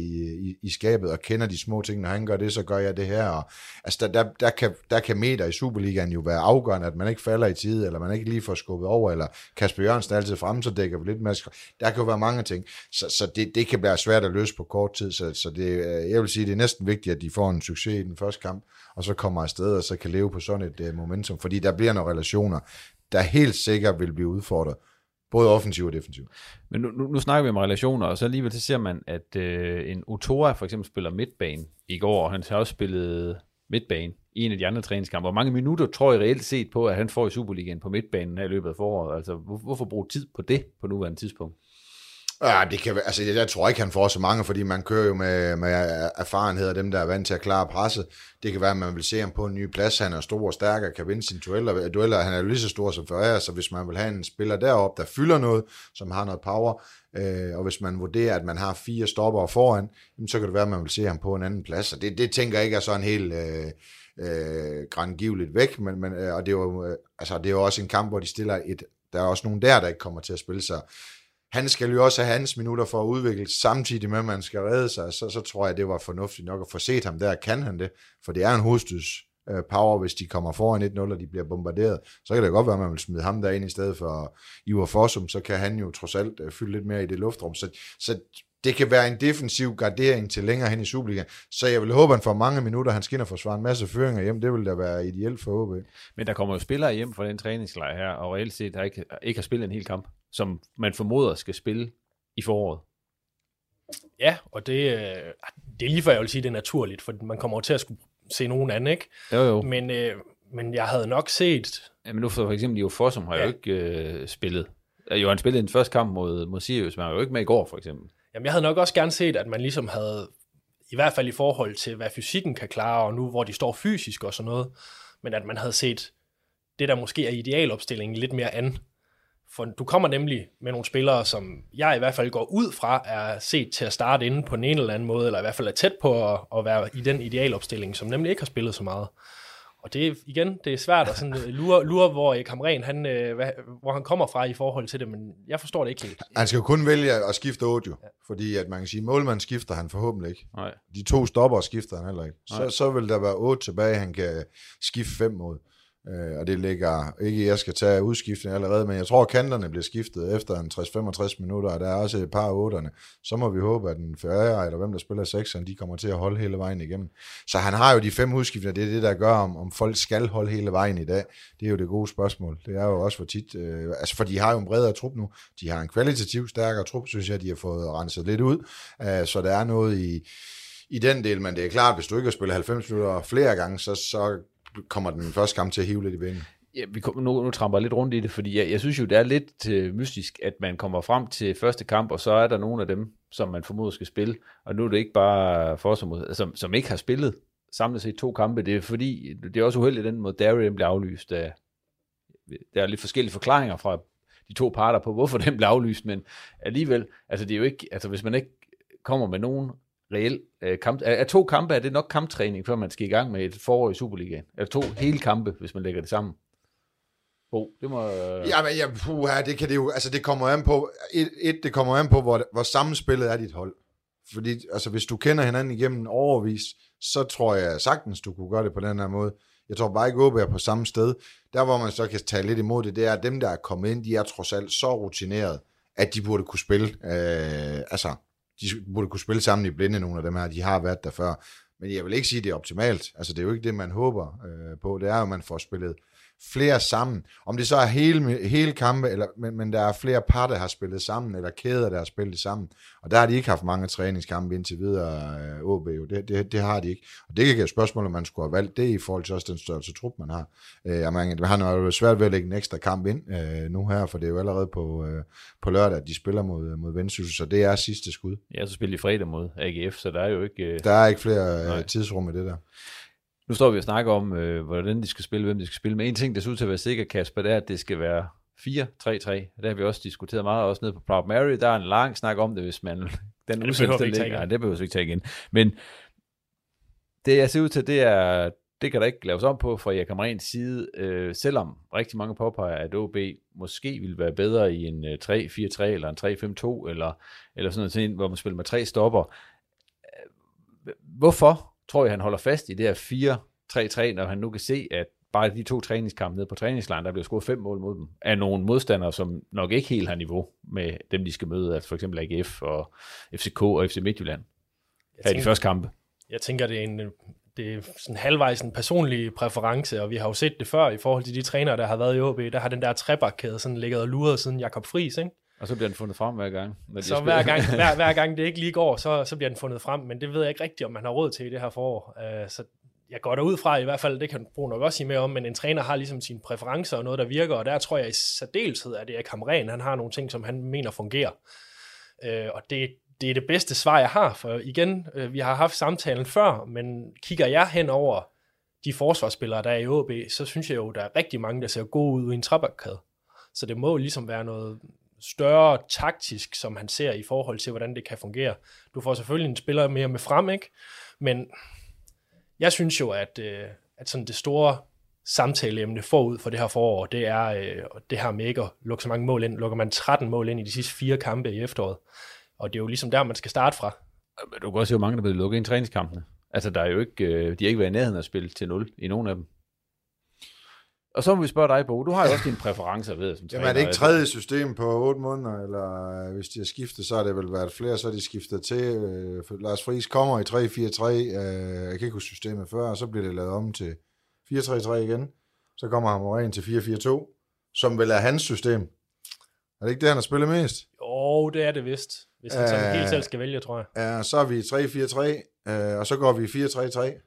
i, i skabet og kender de små ting. Når han gør det, så gør jeg det her. Og, altså, der, der, der, kan, der kan meter i Superligaen jo være afgørende, at man ikke falder i tide, eller man ikke lige får skubbet over, eller Kasper Jørgensen er altid frem, så dækker vi lidt mere. Der kan jo være mange ting. Så, så det, det kan være svært at løse på kort tid. Så, så det, øh, jeg vil sige, det er næsten vigtigt, at de får en succes i den første kamp, og så kommer afsted, og så kan leve på sådan et uh, momentum, fordi der bliver nogle relationer, der helt sikkert vil blive udfordret Både offensiv og defensiv. Men nu, nu, nu snakker vi om relationer, og så alligevel så ser man, at øh, en Otora for eksempel spiller midtbane i går, og han har også spillet midtbane i en af de andre træningskampe. Hvor mange minutter tror I reelt set på, at han får i Superligaen på midtbanen her i løbet af foråret? Altså, hvor, hvorfor bruge tid på det på nuværende tidspunkt? Ja, det kan, altså, jeg tror ikke, han får så mange, fordi man kører jo med, med øh, erfarenhed af dem, der er vant til at klare presset. Det kan være, at man vil se ham på en ny plads. Han er stor og stærk og kan vinde sine dueller. Øh, dueller. Han er jo lige så stor som Ferreira, så hvis man vil have en spiller derop, der fylder noget, som har noget power, øh, og hvis man vurderer, at man har fire stopper foran, så kan det være, at man vil se ham på en anden plads. Så det, det tænker jeg ikke er sådan helt... Øh, øh, grandgiveligt væk, men, men, øh, og det er, jo, altså, det er jo også en kamp, hvor de stiller et, der er også nogen der, der ikke kommer til at spille sig han skal jo også have hans minutter for at udvikle, samtidig med, at man skal redde sig, så, så tror jeg, det var fornuftigt nok at få set ham der. Kan han det? For det er en hovedstøds øh, power, hvis de kommer foran 1-0, og de bliver bombarderet. Så kan det godt være, at man vil smide ham derind i stedet for Ivar Fossum, så kan han jo trods alt øh, fylde lidt mere i det luftrum. Så, så det kan være en defensiv gardering til længere hen i Superligaen. Så jeg vil håbe, at han får mange minutter, han skinner forsvare en masse føringer hjem. Det vil da være ideelt for HB. Men der kommer jo spillere hjem fra den træningslejr her, og reelt set har ikke, ikke har spillet en hel kamp som man formoder skal spille i foråret. Ja, og det, øh, det er lige for, jeg vil sige, det er naturligt, for man kommer til at skulle se nogen anden, ikke? Jo, jo. Men, øh, men jeg havde nok set... Ja, men nu for eksempel Jo Fossum har ja. jo ikke øh, spillet. Jo, han spillede den første kamp mod, mod Sirius, men han var jo ikke med i går, for eksempel. Jamen, jeg havde nok også gerne set, at man ligesom havde, i hvert fald i forhold til, hvad fysikken kan klare, og nu hvor de står fysisk og sådan noget, men at man havde set det, der måske er idealopstillingen lidt mere an. For du kommer nemlig med nogle spillere, som jeg i hvert fald går ud fra, er set til at starte inde på en eller anden måde, eller i hvert fald er tæt på at, at være i den idealopstilling, som nemlig ikke har spillet så meget. Og det er igen, det er svært at sådan øh, lure, lure hvor Kamren, han, øh, hvad, hvor han kommer fra i forhold til det, men jeg forstår det ikke helt. Han skal jo kun vælge at skifte Odio, ja. fordi at man kan sige, målmanden skifter han forhåbentlig ikke. Nej. De to stopper skifter han heller ikke. Nej. Så, så vil der være otte tilbage, han kan skifte fem mod. Øh, og det ligger, ikke jeg skal tage udskiftning allerede, men jeg tror, at kanterne bliver skiftet efter en 60-65 minutter, og der er også et par af otterne. Så må vi håbe, at den Ferreira, eller hvem der spiller sekseren, de kommer til at holde hele vejen igennem. Så han har jo de fem udskiftninger, det er det, der gør, om, om folk skal holde hele vejen i dag. Det er jo det gode spørgsmål. Det er jo også for tit, øh, altså for de har jo en bredere trup nu. De har en kvalitativ stærkere trup, synes jeg, de har fået renset lidt ud. Øh, så der er noget i, i den del, men det er klart, hvis du ikke har spillet 90 minutter flere gange, så, så kommer den første kamp til at hive lidt i benen? Ja, vi kom, nu, nu tramper jeg lidt rundt i det, fordi jeg, jeg synes jo, det er lidt øh, mystisk, at man kommer frem til første kamp, og så er der nogle af dem, som man formoder skal spille, og nu er det ikke bare for som, som, som ikke har spillet samlet set to kampe, det er fordi, det er også uheldigt, den måde Darien bliver aflyst af, der er lidt forskellige forklaringer fra de to parter på, hvorfor den blev aflyst, men alligevel, altså det er jo ikke, altså hvis man ikke kommer med nogen reel øh, kamp. Er, er to kampe, er det nok kamptræning, før man skal i gang med et forår i Superligaen? Er det to hele kampe, hvis man lægger det sammen? Bo, det må... Øh... Ja, men ja, puha, det kan det jo, altså det kommer an på, et, et det kommer an på, hvor, hvor sammenspillet er dit hold. Fordi, altså hvis du kender hinanden igennem overvis, så tror jeg sagtens, du kunne gøre det på den her måde. Jeg tror bare ikke, at er på samme sted. Der, hvor man så kan tage lidt imod det, det er, at dem, der er kommet ind, de er trods alt så rutineret, at de burde kunne spille. Øh, altså, de burde kunne spille sammen i blinde, nogle af dem her. De har været der før. Men jeg vil ikke sige, at det er optimalt. Altså, det er jo ikke det, man håber øh, på. Det er jo, at man får spillet flere sammen. Om det så er hele, hele kampe, eller, men, men der er flere par, der har spillet sammen, eller kæder, der har spillet sammen. Og der har de ikke haft mange træningskampe indtil videre, øh, OB jo. Det, det, det har de ikke. Og det kan give spørgsmål, om man skulle have valgt det i forhold til også den størrelse trup, man har. Øh, man, man har jo svært ved at lægge en ekstra kamp ind øh, nu her, for det er jo allerede på, øh, på lørdag, at de spiller mod, mod Vendsyssel, så det er sidste skud. Ja, så spiller de fredag mod AGF, så der er jo ikke... Øh... Der er ikke flere øh, tidsrum i det der. Nu står vi og snakker om, øh, hvordan de skal spille, hvem de skal spille. Men en ting, der ser ud til at være sikker, Kasper, det er, at det skal være 4-3-3. Det har vi også diskuteret meget, også nede på Proud Mary. Der er en lang snak om det, hvis man... Den ja, udsendelse, der ligger. Nej, det behøver vi ikke tage igen. Men det, jeg ser ud til, det er, det kan der ikke laves om på fra Erik Amrens side, øh, selvom rigtig mange påpeger, at OB måske ville være bedre i en 3-4-3 eller en 3-5-2, eller, eller sådan noget, hvor man spiller med tre stopper. Hvorfor tror jeg, han holder fast i det her 4-3-3, når han nu kan se, at bare de to træningskampe nede på træningslejren, der bliver scoret fem mål mod dem, af nogle modstandere, som nok ikke helt har niveau med dem, de skal møde, altså for eksempel AGF og FCK og FC Midtjylland. Jeg her tænker, de første kampe. Jeg tænker, det er en, det er sådan halvvejs en personlig præference, og vi har jo set det før i forhold til de trænere, der har været i OB, der har den der trebakkæde sådan ligget og luret siden Jakob Friis, ikke? Og så bliver den fundet frem hver gang. Når så hver gang, hver, hver gang det ikke lige går, så, så bliver den fundet frem, men det ved jeg ikke rigtigt, om man har råd til i det her forår. Uh, så jeg går derud fra i hvert fald, det kan Bruno nok også sige mere om, men en træner har ligesom sine præferencer og noget, der virker, og der tror jeg i særdeleshed, at det er Kamren, han har nogle ting, som han mener fungerer. Uh, og det, det er det bedste svar, jeg har, for igen, uh, vi har haft samtalen før, men kigger jeg hen over de forsvarsspillere, der er i OB, så synes jeg jo, der er rigtig mange, der ser gode ud i en trabakkade. Så det må ligesom være noget, større taktisk, som han ser i forhold til, hvordan det kan fungere. Du får selvfølgelig en spiller mere med frem, ikke? Men jeg synes jo, at, øh, at sådan det store samtaleemne forud for det her forår, det er øh, det her med ikke at lukke så mange mål ind. Lukker man 13 mål ind i de sidste fire kampe i efteråret. Og det er jo ligesom der, man skal starte fra. Du kan også se, hvor mange der bliver lukket ind i træningskampene. Altså, der er jo ikke, øh, de har ikke været i nærheden at spille til 0 i nogen af dem. Og så må vi spørge dig, Bo. Du har jo også dine præferencer, ved som Jamen er det ikke tredje system på 8 måneder, eller øh, hvis de har skiftet, så har det vel været flere, så er de skiftet til. Øh, Lars Friis kommer i 3-4-3, øh, jeg kan ikke huske systemet før, og så bliver det lavet om til 4-3-3 igen. Så kommer han Moren til 4-4-2, som vel er hans system. Er det ikke det, han har spillet mest? Jo, det er det vist. Hvis han uh, helt selv skal vælge, tror jeg. Ja, så er vi 3-4-3, uh, og så går vi 4-3-3.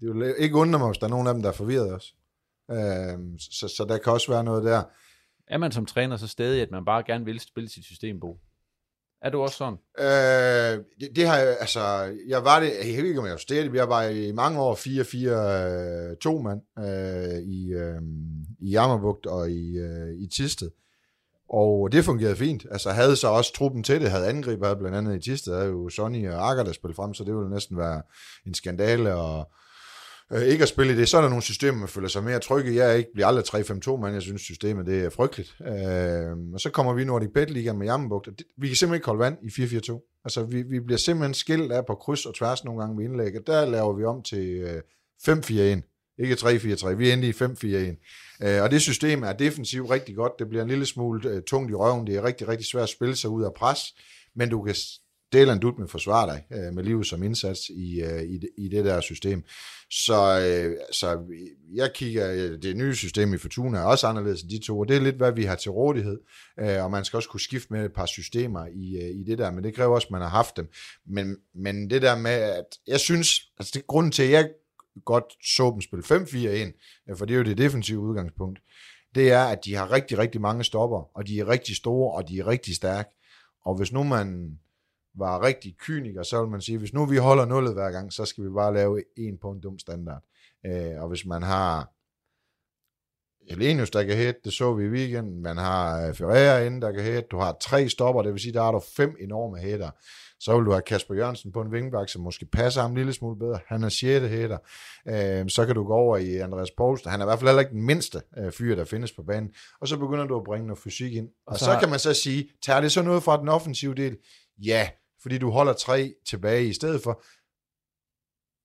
Det vil ikke undre mig, hvis der er nogen af dem, der er forvirret også. Øh, så, så der kan også være noget der. Er man som træner så stadig, at man bare gerne vil spille sit system, Bo? Er du også sådan? Øh, det, det har jeg, altså, jeg var det, jeg ved ikke, om jeg det, jeg var i mange år 4-4-2 mand øh, i, øh, i Jammerbugt og i, øh, i Tisted. Og det fungerede fint. Altså havde så også truppen til det, havde angriber, havde blandt andet i Tisted, havde jo Sonny og Akker, der spillede frem, så det ville næsten være en skandale, og øh, ikke at spille i det. Så er der nogle systemer, man føler sig mere trygge. Jeg er ikke, bliver aldrig 3-5-2, men jeg synes, systemet det er frygteligt. Øh, og så kommer vi nu i Bet Liga med Jammerbugt. Vi kan simpelthen ikke holde vand i 4-4-2. Altså, vi, vi bliver simpelthen skilt af på kryds og tværs nogle gange ved indlæg, og der laver vi om til øh, 5-4-1. Ikke 3-4-3. Vi er endelig i 5-4-1. Øh, og det system er defensivt rigtig godt. Det bliver en lille smule øh, tungt i røven. Det er rigtig, rigtig svært at spille sig ud af pres, men du kan dele en dut med forsvare dig øh, med livet som indsats i, øh, i, det, i det der system. Så, øh, så jeg kigger, øh, det nye system i Fortuna er også anderledes end de to, og det er lidt, hvad vi har til rådighed, øh, og man skal også kunne skifte med et par systemer i, øh, i det der, men det kræver også, at man har haft dem. Men, men det der med, at jeg synes, altså det er grunden til, at jeg godt så dem spille 5-4-1, øh, for det er jo det defensive udgangspunkt, det er, at de har rigtig, rigtig mange stopper, og de er rigtig store, og de er rigtig stærke. Og hvis nu man var rigtig kyniker, så vil man sige, hvis nu vi holder nullet hver gang, så skal vi bare lave en på en dum standard. Øh, og hvis man har Elenius, der kan hætte, det så vi i weekenden, man har øh, Ferreira inde, der kan hætte, du har tre stopper, det vil sige, der har du fem enorme hætter. Så vil du have Kasper Jørgensen på en vingbak, som måske passer ham en lille smule bedre. Han er sjette hætter. Øh, så kan du gå over i Andreas Poulsen. Han er i hvert fald heller ikke den mindste øh, fyr, der findes på banen. Og så begynder du at bringe noget fysik ind. Og, og så, så kan man så sige, tager det så noget fra den offensive del? Ja, fordi du holder tre tilbage i stedet for.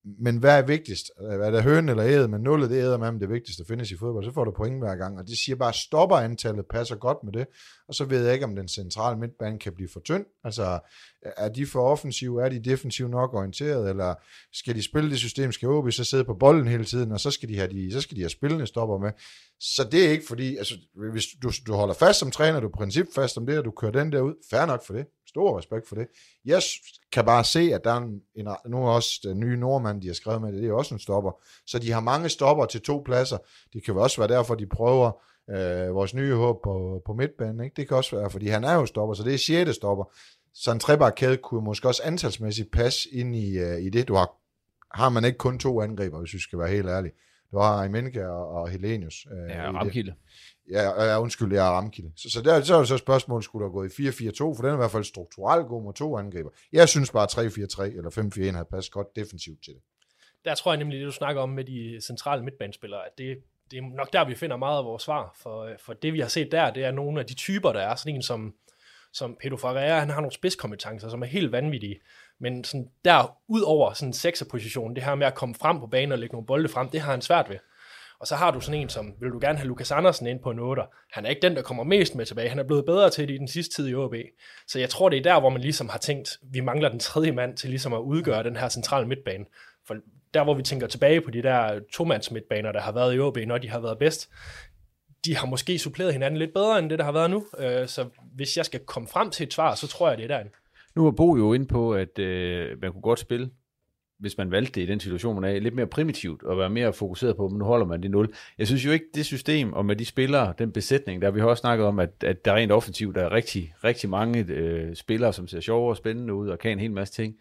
Men hvad er vigtigst? Er det høn eller æde? Men nullet, det æder med det vigtigste findes i fodbold. Så får du point hver gang. Og det siger bare, stopper antallet, passer godt med det. Og så ved jeg ikke, om den centrale midtbane kan blive for tynd. Altså, er de for offensive? Er de defensivt nok orienteret? Eller skal de spille det system? Skal OB så sidde på bolden hele tiden? Og så skal de have, de, så skal de have spillende stopper med. Så det er ikke fordi, altså, hvis du, du holder fast som træner, du er princip fast om det, og du kører den der ud, fair nok for det. Stor respekt for det. Jeg kan bare se, at der er en, en nu er også den nye nordmand, de har skrevet med det, det er også en stopper. Så de har mange stopper til to pladser. Det kan også være derfor, de prøver øh, vores nye håb på, på midtbanen. Ikke? Det kan også være, fordi han er jo stopper, så det er sjette stopper. Så en trebakkæde kunne måske også antalsmæssigt passe ind i, uh, i det. Du har, har man ikke kun to angriber, hvis vi skal være helt ærlige. Du har Imenka og, og Helenius. Uh, ja, Ramkilde. Ja, ja, undskyld, jeg er Ramkilde. Så, så, der, så er det så spørgsmålet, skulle der gå i 4-4-2, for den er i hvert fald strukturelt god mod to angriber. Jeg synes bare 3-4-3 eller 5-4-1 har passet godt defensivt til det. Der tror jeg nemlig, det du snakker om med de centrale midtbanespillere, at det, det er nok der, vi finder meget af vores svar. For, for det, vi har set der, det er nogle af de typer, der er. Sådan en som, som Pedro Ferreira, han har nogle spidskompetencer, som er helt vanvittige. Men sådan der, ud over sådan sekserpositionen, det her med at komme frem på banen og lægge nogle bolde frem, det har han svært ved. Og så har du sådan en som, vil du gerne have Lukas Andersen ind på en 8'er? Han er ikke den, der kommer mest med tilbage. Han er blevet bedre til det i den sidste tid i OB. Så jeg tror, det er der, hvor man ligesom har tænkt, vi mangler den tredje mand til ligesom at udgøre den her centrale midtbane. For der, hvor vi tænker tilbage på de der tomands midtbaner, der har været i OB, når de har været bedst, de har måske suppleret hinanden lidt bedre, end det, der har været nu. Øh, så hvis jeg skal komme frem til et svar, så tror jeg, det er derinde. Nu er Bo jo inde på, at øh, man kunne godt spille hvis man valgte det i den situation, man er lidt mere primitivt og være mere fokuseret på, men nu holder man det 0. Jeg synes jo ikke, det system og med de spillere, den besætning, der vi har også snakket om, at, at der rent offensivt der er rigtig, rigtig mange øh, spillere, som ser sjove og spændende ud og kan en hel masse ting.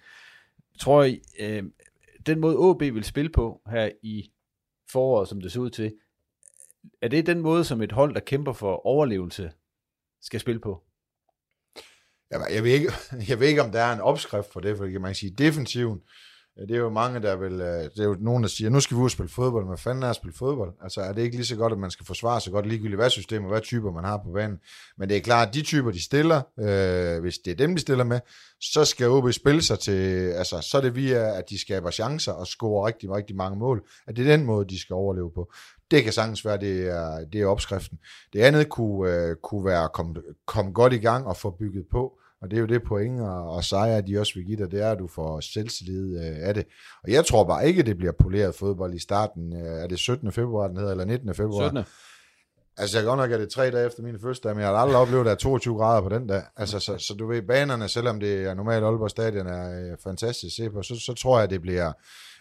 Jeg tror, øh, den måde OB vil spille på her i foråret, som det ser ud til, er det den måde, som et hold, der kæmper for overlevelse, skal spille på? Jeg ved, ikke, jeg ved ikke, om der er en opskrift for det, for man kan sige, defensiven, Øh, det er jo mange, der vil, øh, det er jo nogen, der siger, nu skal vi ud og spille fodbold, men fanden er at spille fodbold? Altså er det ikke lige så godt, at man skal forsvare sig godt, ligegyldigt hvad system og hvad typer man har på banen. Men det er klart, at de typer, de stiller, øh, hvis det er dem, de stiller med, så skal OB spille sig til, altså så er det via, at de skaber chancer og scorer rigtig, rigtig mange mål, at det er den måde, de skal overleve på. Det kan sagtens være, det er, det er opskriften. Det andet kunne, øh, kunne være at komme, komme godt i gang og få bygget på, og det er jo det point og, og sejre, de også vil give dig, det er, at du får selvtillid øh, af det. Og jeg tror bare ikke, det bliver poleret fodbold i starten. Øh, er det 17. februar, den hedder, eller 19. februar? 17. Altså, jeg kan godt nok, at det er tre dage efter min fødselsdag, men jeg har aldrig oplevet, at der er 22 grader på den dag. Altså, så, så du ved, banerne, selvom det er normalt Aalborg Stadion, er øh, fantastisk at se på, så, så tror jeg, det bliver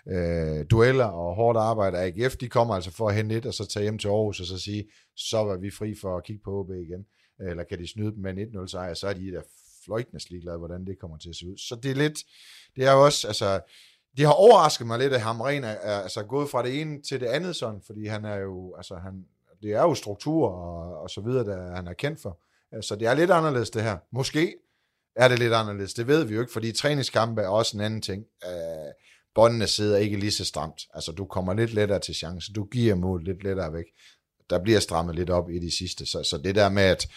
øh, dueller og hårdt arbejde. AGF, de kommer altså for at hente et, og så tage hjem til Aarhus, og så sige, så var vi fri for at kigge på OB igen. Eller kan de snyde dem med en 1-0 sejr, så er de der fløjtende ligeglad, hvordan det kommer til at se ud. Så det er lidt, det er jo også, altså, det har overrasket mig lidt, at Hamren er, er altså, gået fra det ene til det andet sådan, fordi han er jo, altså han, det er jo struktur og, og så videre, der han er kendt for. Så det er lidt anderledes det her. Måske er det lidt anderledes, det ved vi jo ikke, fordi træningskampe er også en anden ting. Øh, båndene sidder ikke lige så stramt. Altså du kommer lidt lettere til chance, du giver mål lidt lettere væk. Der bliver strammet lidt op i de sidste. Så, så det der med, at,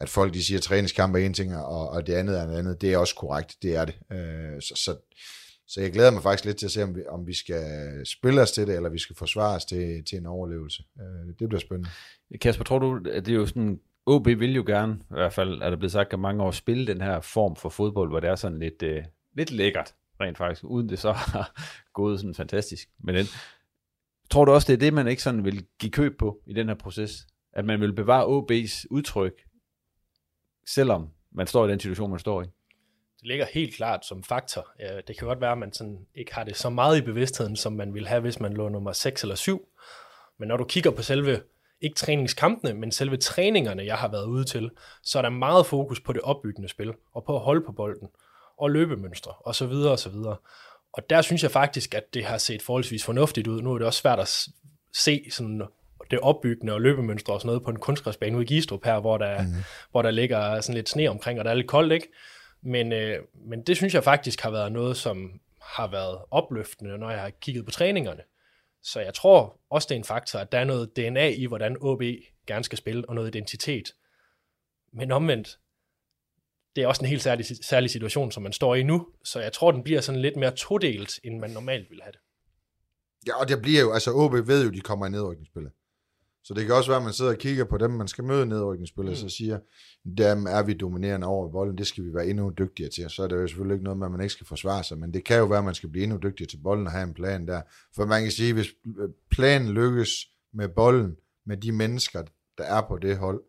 at folk de siger, at træningskampe er en ting, og, og det andet er en andet, det er også korrekt. Det er det. Øh, så, så så jeg glæder mig faktisk lidt til at se, om vi, om vi skal spille os til det, eller vi skal forsvare os til, til en overlevelse. Øh, det bliver spændende. Kasper, tror du, at det er jo sådan, OB vil jo gerne, i hvert fald er der blevet sagt at mange år, spille den her form for fodbold, hvor det er sådan lidt, øh, lidt lækkert, rent faktisk, uden det så har gået sådan fantastisk med den. Øh, tror du også, det er det, man ikke sådan vil give køb på i den her proces? At man vil bevare OB's udtryk, selvom man står i den situation, man står i? det ligger helt klart som faktor. Det kan godt være, at man sådan ikke har det så meget i bevidstheden, som man ville have, hvis man lå nummer 6 eller 7. Men når du kigger på selve, ikke træningskampene, men selve træningerne, jeg har været ude til, så er der meget fokus på det opbyggende spil, og på at holde på bolden, og løbemønstre, og så videre, og så videre. Og der synes jeg faktisk, at det har set forholdsvis fornuftigt ud. Nu er det også svært at se sådan det opbyggende og løbemønstre og sådan noget på en kunstgræsbane ude i Gistrup her, hvor der, mm. hvor der ligger sådan lidt sne omkring, og der er lidt koldt, ikke? Men, øh, men det synes jeg faktisk har været noget, som har været opløftende, når jeg har kigget på træningerne. Så jeg tror også, det er en faktor, at der er noget DNA i, hvordan OB gerne skal spille, og noget identitet. Men omvendt, det er også en helt særlig, særlig situation, som man står i nu, så jeg tror, den bliver sådan lidt mere todelt, end man normalt ville have det. Ja, og det bliver jo, altså OB ved jo, de kommer i nedrykningsspillet. Så det kan også være, at man sidder og kigger på dem, man skal møde nedrykningsspillere, mm. så siger, dem er vi dominerende over bolden, det skal vi være endnu dygtigere til. Så er det jo selvfølgelig ikke noget med, at man ikke skal forsvare sig, men det kan jo være, at man skal blive endnu dygtigere til bolden og have en plan der. For man kan sige, hvis planen lykkes med bolden, med de mennesker, der er på det hold,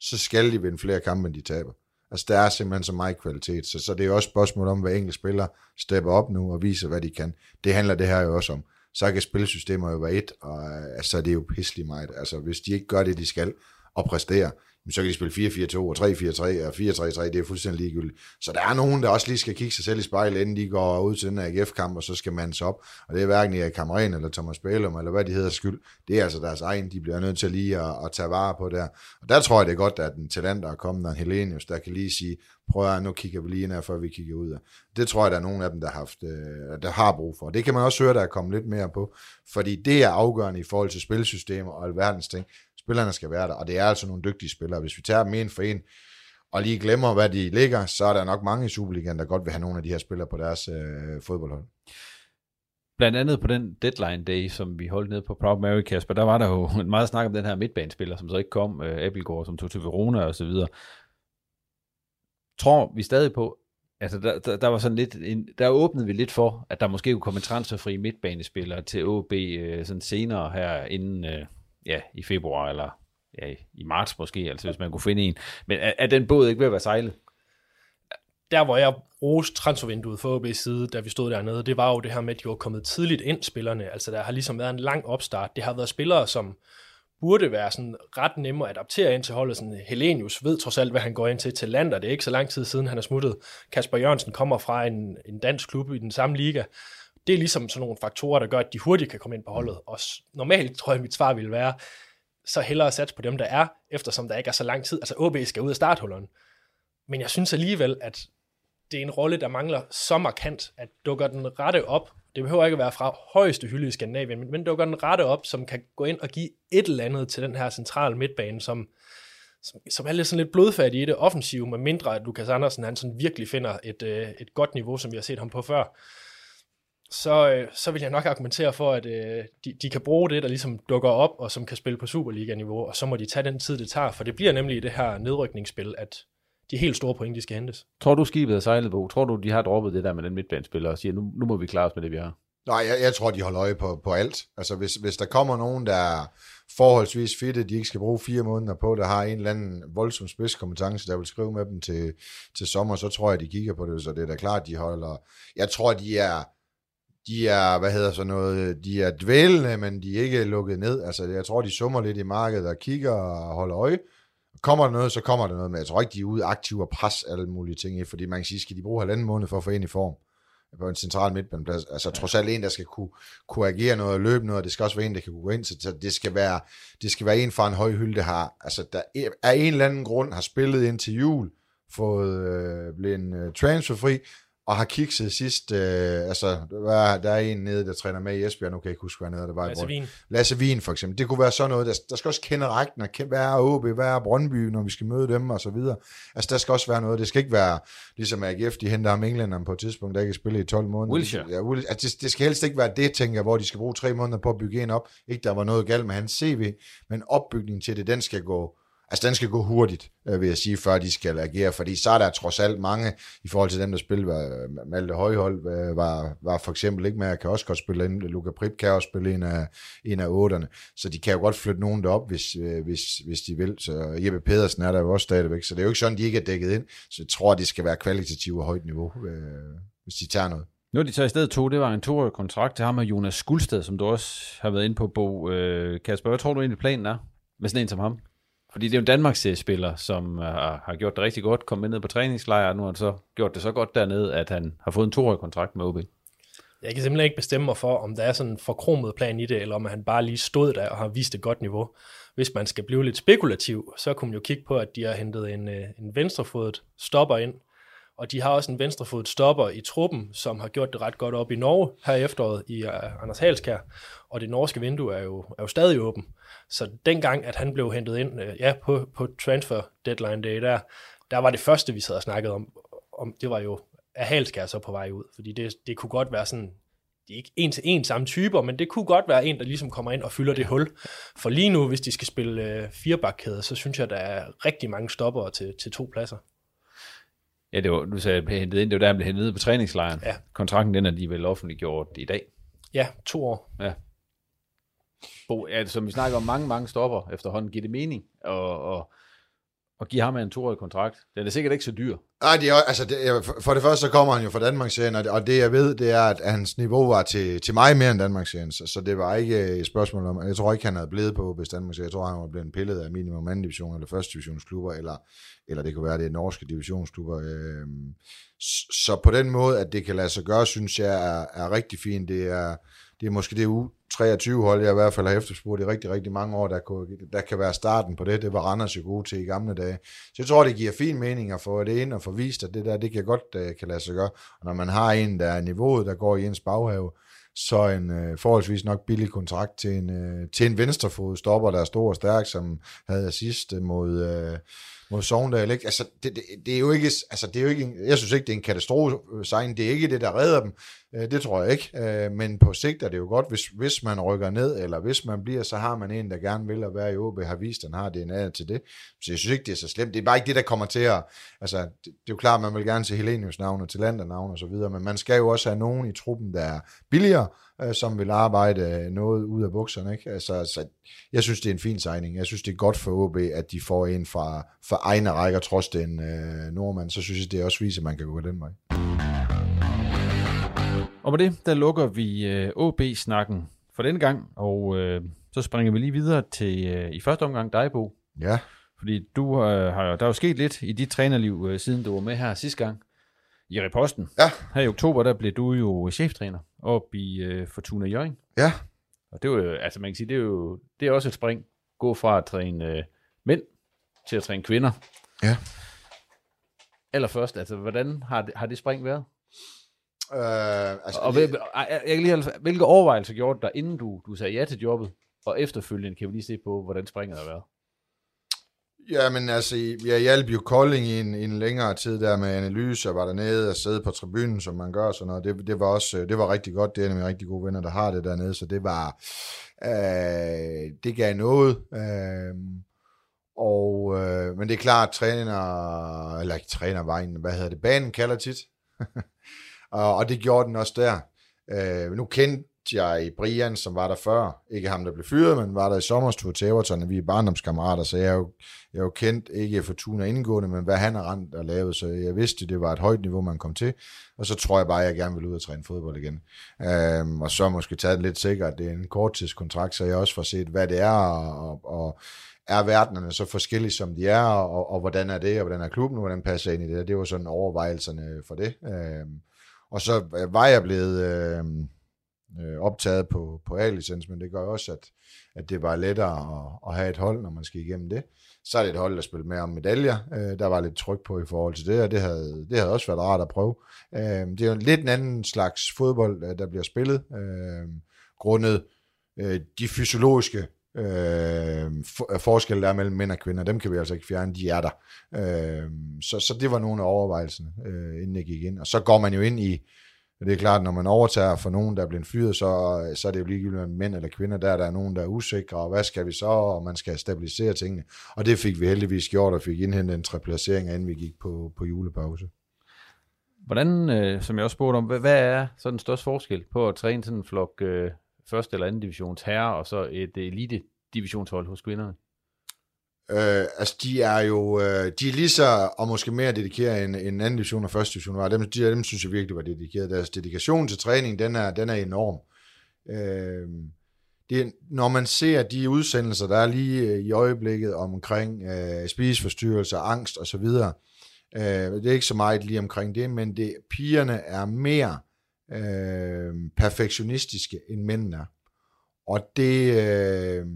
så skal de vinde flere kampe, end de taber. Altså, der er simpelthen så meget kvalitet, så, så det er jo også et spørgsmål om, hvad enkelte spiller stepper op nu og viser, hvad de kan. Det handler det her jo også om så kan spilsystemer jo være et, og øh, altså, det er jo pisselig meget. Altså, hvis de ikke gør det, de skal, og præstere, så kan de spille 4-4-2 og 3-4-3 og 4-3-3, det er fuldstændig ligegyldigt. Så der er nogen, der også lige skal kigge sig selv i spejlet, inden de går ud til den AGF-kamp, og så skal man op. Og det er hverken Erik Kamren eller Thomas Bælum, eller hvad de hedder skyld. Det er altså deres egen, de bliver nødt til lige at, at tage vare på der. Og der tror jeg, det er godt, at en talent, der er kommet, en Helenius, der kan lige sige, prøv at nu kigger vi lige ind her, før vi kigger ud af. Det tror jeg, der er nogen af dem, der har, haft, øh, der har brug for. Det kan man også høre, der er kommet lidt mere på, fordi det er afgørende i forhold til spilsystemer og alverdens ting. Spillerne skal være der, og det er altså nogle dygtige spillere. Hvis vi tager dem en for en, og lige glemmer, hvad de ligger, så er der nok mange i Superligaen, der godt vil have nogle af de her spillere på deres øh, fodboldhold. Blandt andet på den deadline day, som vi holdt ned på Proud Mary, Kasper, der var der jo meget snak om den her midtbanespiller, som så ikke kom, øh, Abelgaard, som tog til Verona og så videre. Tror vi stadig på, altså der, der, der var sådan lidt, en, der åbnede vi lidt for, at der måske kunne komme en transferfri midtbanespiller til OB øh, sådan senere her inden, øh, ja, i februar, eller ja, i marts måske, altså hvis man kunne finde en. Men er, er den båd ikke ved at være sejlet? Der, hvor jeg roste transfervinduet for OB's side, da vi stod dernede, det var jo det her med, at de var kommet tidligt ind, spillerne. Altså, der har ligesom været en lang opstart. Det har været spillere, som burde være sådan ret nemme at adaptere ind til holdet. Sådan øh, Helenius ved trods alt, hvad han går ind til til land, og det er ikke så lang tid siden, han er smuttet. Kasper Jørgensen kommer fra en, en dansk klub i den samme liga. Det er ligesom sådan nogle faktorer, der gør, at de hurtigt kan komme ind på holdet. Og normalt tror jeg, mit svar ville være, så hellere satse på dem, der er, eftersom der ikke er så lang tid. Altså OB skal ud af starthullerne. Men jeg synes alligevel, at det er en rolle, der mangler så markant, at dukker den rette op. Det behøver ikke at være fra højeste hylde i Skandinavien, men, men dukker den rette op, som kan gå ind og give et eller andet til den her centrale midtbane, som, som, som er lidt sådan lidt blodfattig i det offensive, med mindre at Lukas Andersen han sådan virkelig finder et, øh, et godt niveau, som vi har set ham på før så, øh, så vil jeg nok argumentere for, at øh, de, de kan bruge det, der ligesom dukker op, og som kan spille på Superliga-niveau, og så må de tage den tid, det tager, for det bliver nemlig i det her nedrykningsspil, at de helt store point, de skal hentes. Tror du, skibet er sejlet på? Tror du, de har droppet det der med den midtbanespiller og siger, nu, nu må vi klare os med det, vi har? Nej, jeg, jeg tror, de holder øje på, på alt. Altså, hvis, hvis der kommer nogen, der er forholdsvis fitte, de ikke skal bruge fire måneder på, der har en eller anden voldsom spidskompetence, der vil skrive med dem til, til sommer, så tror jeg, de kigger på det, så det er da klart, de holder. Jeg tror, de er, de er, hvad hedder så noget, de er dvælende, men de er ikke lukket ned. Altså, jeg tror, de summer lidt i markedet og kigger og holder øje. Kommer der noget, så kommer der noget, men jeg tror ikke, de er ude aktive og pres alle mulige ting i, fordi man kan sige, skal de bruge halvanden måned for at få en i form på en central midtbaneplads. Altså trods alt en, der skal kunne, kunne agere noget og løbe noget, og det skal også være en, der kan gå ind, så det skal være, det skal være en fra en høj hylde, der har, altså der er en eller anden grund har spillet ind til jul, fået øh, blevet en øh, transferfri, og har kikset sidst, øh, altså der, der er en nede, der træner med i Esbjerg, nu kan jeg ikke huske, hvad nede, der var Lasse Wien. Lasse Wien for eksempel. Det kunne være sådan noget, der, der skal også kende rækken, og hvad er OB, hvad er Brøndby, når vi skal møde dem, og så videre. Altså der skal også være noget, det skal ikke være, ligesom AGF, de henter ham englænderne på et tidspunkt, der ikke spille i 12 måneder. Wilshere. Ja, Will, altså, det, det, skal helst ikke være det, tænker jeg, hvor de skal bruge tre måneder på at bygge en op. Ikke der var noget galt med hans CV, men opbygningen til det, den skal gå, Altså, den skal gå hurtigt, øh, vil jeg sige, før de skal agere, fordi så er der trods alt mange, i forhold til dem, der spiller, øh, Malte Højhold øh, var, var for eksempel ikke med, at kan også godt spille ind, Luka Prip kan også spille en af, en af otterne, så de kan jo godt flytte nogen derop, hvis, hvis, hvis de vil, så Jeppe Pedersen er der jo også stadigvæk, så det er jo ikke sådan, de ikke er dækket ind, så jeg tror, de skal være kvalitativt og højt niveau, hvis de tager noget. Nu de taget i stedet to, det var en toårig kontrakt til ham og Jonas Skulsted, som du også har været inde på, Bo. Kasper, hvad tror du egentlig planen er med sådan en som ham? Fordi det er jo en Danmarks spiller, som øh, har, har gjort det rigtig godt, kommet ned på træningslejr, og nu har han så gjort det så godt dernede, at han har fået en toårig kontrakt med OB. Jeg kan simpelthen ikke bestemme mig for, om der er sådan en forkromet plan i det, eller om han bare lige stod der og har vist et godt niveau. Hvis man skal blive lidt spekulativ, så kunne man jo kigge på, at de har hentet en, øh, en venstrefodet stopper ind, og de har også en venstrefodet stopper i truppen, som har gjort det ret godt op i Norge her i efteråret i øh, Anders Halskær, og det norske vindue er jo, er jo stadig åben. Så dengang, at han blev hentet ind uh, ja, på, på transfer deadline day, der, der var det første, vi sad og snakkede om, om det var jo, er Halskær så på vej ud? Fordi det, det kunne godt være sådan, det er ikke en til en samme typer, men det kunne godt være en, der ligesom kommer ind og fylder det hul. For lige nu, hvis de skal spille uh, firebakkæde, så synes jeg, der er rigtig mange stopper til, til to pladser. Ja, det var, du sagde, at hentet ind, det var der, han blev hentet ned på træningslejren. Ja. Kontrakten, den er de vel offentliggjort i dag. Ja, to år. Ja. Bo, ja, som vi snakker om, mange, mange stopper efterhånden, giver det mening og, og, og give ham en toårig kontrakt. Den er sikkert ikke så dyr. Nej, det er, altså, det, for det første så kommer han jo fra Danmarksserien, og det, og det jeg ved, det er, at hans niveau var til, til mig mere end Danmarksserien, så, så det var ikke øh, et spørgsmål om, jeg tror ikke, han havde blevet på hvis Danmarksserien, jeg tror, han var blevet pillet af minimum anden division eller første divisionsklubber, eller, eller det kunne være, det er norske divisionsklubber. Øh, så på den måde, at det kan lade sig gøre, synes jeg er, er rigtig fint. Det er, det er måske det U23-hold, jeg i hvert fald har efterspurgt i rigtig, rigtig mange år, der, kunne, der kan være starten på det. Det var Randers jo gode til i gamle dage. Så jeg tror, det giver fin mening at få det ind og få vist, at det der, det kan godt uh, kan lade sig gøre. Og når man har en, der er niveauet, der går i ens baghave, så en øh, forholdsvis nok billig kontrakt til en, øh, til en venstrefod stopper, der er stor og stærk, som havde assist mod... øh, mod Sogndal, ikke? Altså, det, det, det, er jo ikke, altså, det er jo ikke, jeg synes ikke, det er en katastrofe øh, sign. Det er ikke det, der redder dem. Øh, det tror jeg ikke. Øh, men på sigt er det jo godt, hvis, hvis man rykker ned, eller hvis man bliver, så har man en, der gerne vil at være i OB, har vist, at han har DNA til det. Så jeg synes ikke, det er så slemt. Det er bare ikke det, der kommer til at, altså, det, det er jo klart, at man vil gerne se Helenius navn og Talander navn og så videre, men man skal jo også have nogen i truppen, der er billigere, som vil arbejde noget ud af bukserne. Ikke? Altså, så jeg synes, det er en fin signing. Jeg synes, det er godt for OB, at de får en fra, fra egne rækker, trods den øh, nordmand. Så synes jeg, det også viser, at man kan gå den vej. Og med det, der lukker vi øh, OB-snakken for denne gang, og øh, så springer vi lige videre til øh, i første omgang dig, Bo. Ja. Fordi du øh, har, der er jo sket lidt i dit trænerliv, øh, siden du var med her sidste gang i Reposten. Ja. Her i oktober, der blev du jo cheftræner op i øh, Fortuna Jørgen. Ja. Og det er jo, altså man kan sige, det er jo det er også et spring. Gå fra at træne øh, mænd til at træne kvinder. Ja. Allerførst, altså hvordan har det, har det spring været? Øh, altså, og hvil, jeg kan lige, hvilke overvejelser gjorde dig, inden du, du sagde ja til jobbet, og efterfølgende kan vi lige se på, hvordan springet har været? Ja, men altså, jeg hjalp jo Kolding i en, i en længere tid der med analyse, og var dernede og sidde på tribunen, som man gør, sådan noget. Det, det var også, øh, det var rigtig godt, det er nemlig rigtig gode venner, der har det dernede, så det var, øh, det gav noget. Øh, Og, øh, men det er klart, træner, eller ikke trænervejen, hvad hedder det, banen kalder tit. og, og det gjorde den også der. Øh, nu kendte Jai Brian, som var der før. Ikke ham, der blev fyret, men var der i sommerstur til Everton, vi er barndomskammerater, så jeg er jo, jeg er jo kendt, ikke Fortuna indgående, men hvad han har rent og lavet, så jeg vidste, det var et højt niveau, man kom til. Og så tror jeg bare, at jeg gerne vil ud og træne fodbold igen. Øhm, og så måske taget det lidt sikkert, det er en korttidskontrakt, så jeg også får set, hvad det er, og, og er verdenerne så forskellige, som de er, og, og hvordan er det, og hvordan er klubben, og hvordan passer ind i det. Det var sådan overvejelserne for det. Øhm, og så øh, var jeg blevet Øhm, øh, optaget på, på A-licens, men det gør også, at, at det var lettere at, at have et hold, når man skal igennem det. Så er det et hold, der spiller mere om medaljer. Øh, der var lidt tryk på i forhold til det, og det havde, det havde også været rart at prøve. Øh, det er jo lidt en anden slags fodbold, øh, der bliver spillet, øh, grundet øh, de fysiologiske øh, for, øh, forskelle, der er mellem mænd og kvinder, dem kan vi altså ikke fjerne, de er der. Øh, så, så det var nogle af overvejelserne, øh, inden jeg gik ind. Og så går man jo ind i, det er klart, når man overtager for nogen, der er blevet fyret, så, så er det jo ligegyldigt, om mænd eller kvinder, der, der er nogen, der er usikre, og hvad skal vi så, og man skal stabilisere tingene. Og det fik vi heldigvis gjort, og fik indhentet en treplacering, inden vi gik på, på julepause. Hvordan, øh, som jeg også spurgte om, hvad, hvad er så den største forskel på at træne sådan en flok øh, første eller anden divisions herre, og så et øh, elite divisionshold hos kvinderne? Øh, altså, de er jo øh, de er lige så, og måske mere dedikeret end, end anden division og første division var. Dem, de, dem synes jeg virkelig var dedikeret. Deres dedikation til træning, den er, den er enorm. Øh, det, når man ser de udsendelser, der er lige øh, i øjeblikket omkring øh, spiseforstyrrelser, angst osv., øh, det er ikke så meget lige omkring det, men det, pigerne er mere øh, perfektionistiske, end mændene er. Og det øh,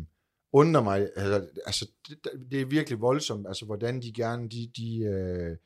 undrer mig, altså, altså det, det er virkelig voldsomt, altså hvordan de gerne, de, de øh,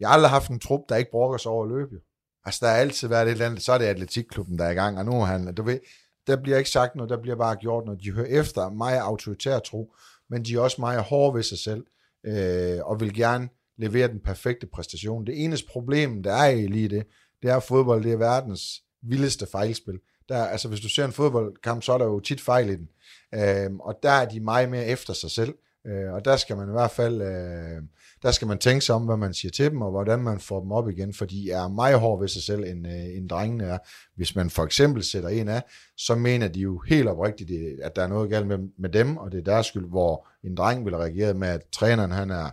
jeg har aldrig haft en trup, der ikke brokker sig over at løbe. Altså der har altid været et eller andet, så er det atletikklubben, der er i gang, og nu er han, du ved, der bliver ikke sagt noget, der bliver bare gjort noget. De hører efter meget autoritær tro, men de er også meget hårde ved sig selv, øh, og vil gerne levere den perfekte præstation. Det eneste problem, der er i lige det, det er, at fodbold det er verdens vildeste fejlspil. Der, altså, hvis du ser en fodboldkamp, så er der jo tit fejl i den. Øh, og der er de meget mere efter sig selv. Øh, og der skal man i hvert fald, øh, der skal man tænke sig om, hvad man siger til dem, og hvordan man får dem op igen, for de er meget hårde ved sig selv, end, øh, end drengene er. Hvis man for eksempel sætter en af, så mener de jo helt oprigtigt, at der er noget galt med, med dem, og det er deres skyld, hvor en dreng vil reagere med, at træneren han er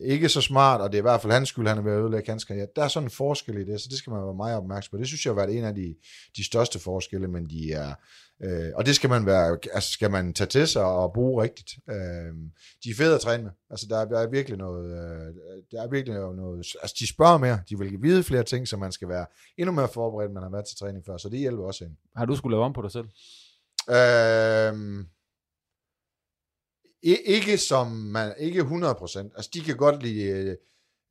ikke så smart, og det er i hvert fald hans skyld, han er ved at ødelægge hans karriere. Der er sådan en forskel i det, så det skal man være meget opmærksom på. Det synes jeg har været en af de, de største forskelle, men de er, øh, og det skal man være, altså skal man tage til sig og bruge rigtigt. Øh, de er fede at træne med. Altså der er, der er virkelig noget, øh, der er virkelig noget, altså de spørger mere, de vil vide flere ting, så man skal være endnu mere forberedt, end man har været til træning før, så det hjælper også ind. Har du skulle lave om på dig selv? Øh, ikke som man, ikke 100%. Altså, de kan godt lide, øh,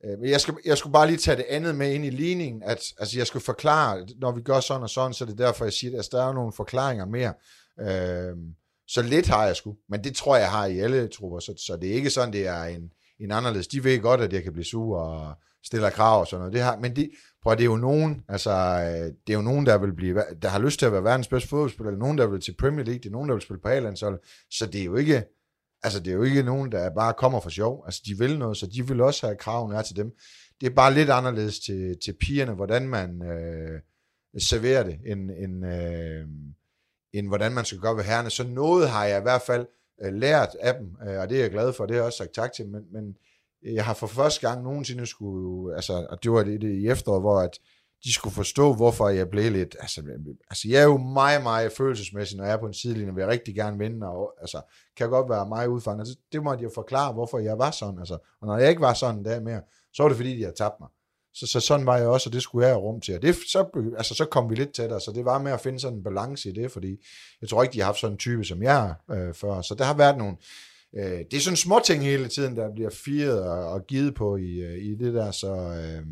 øh, jeg, skal, jeg skulle bare lige tage det andet med ind i ligningen, at altså, jeg skulle forklare, når vi gør sådan og sådan, så er det derfor, jeg siger, at altså, der er nogle forklaringer mere. Øh, så lidt har jeg sgu, men det tror jeg, har i alle trupper, så, så det er ikke sådan, det er en, en anderledes. De ved godt, at jeg kan blive sur og stiller krav og sådan noget. Det har, men de, prøv, det er jo nogen, altså, øh, det er jo nogen, der vil blive, der har lyst til at være verdens bedste fodboldspiller, eller nogen, der vil til Premier League, det er nogen, der vil spille på a så det er jo ikke, Altså, det er jo ikke nogen, der bare kommer for sjov. Altså, de vil noget, så de vil også have kraven er til dem. Det er bare lidt anderledes til, til pigerne, hvordan man øh, serverer det, end, end, øh, end hvordan man skal gøre ved herrene. Så noget har jeg i hvert fald øh, lært af dem, øh, og det er jeg glad for, det har jeg også sagt tak til, men, men jeg har for første gang nogensinde skulle, altså, og det var det, det i efteråret, hvor at, de skulle forstå, hvorfor jeg blev lidt, altså, altså jeg er jo meget, meget følelsesmæssig, når jeg er på en sidelinje, vil jeg rigtig gerne vinde, og altså, kan godt være meget udfanget. Altså, det måtte jeg forklare, hvorfor jeg var sådan, altså, og når jeg ikke var sådan der mere, så var det fordi, de havde tabt mig. Så, så sådan var jeg også, og det skulle jeg have rum til. Og det, så, altså, så kom vi lidt tættere, så det var med at finde sådan en balance i det, fordi jeg tror ikke, de har haft sådan en type, som jeg er øh, før. Så der har været nogle, øh, det er sådan små ting hele tiden, der bliver firet og, og givet på i, øh, i det der, så øh,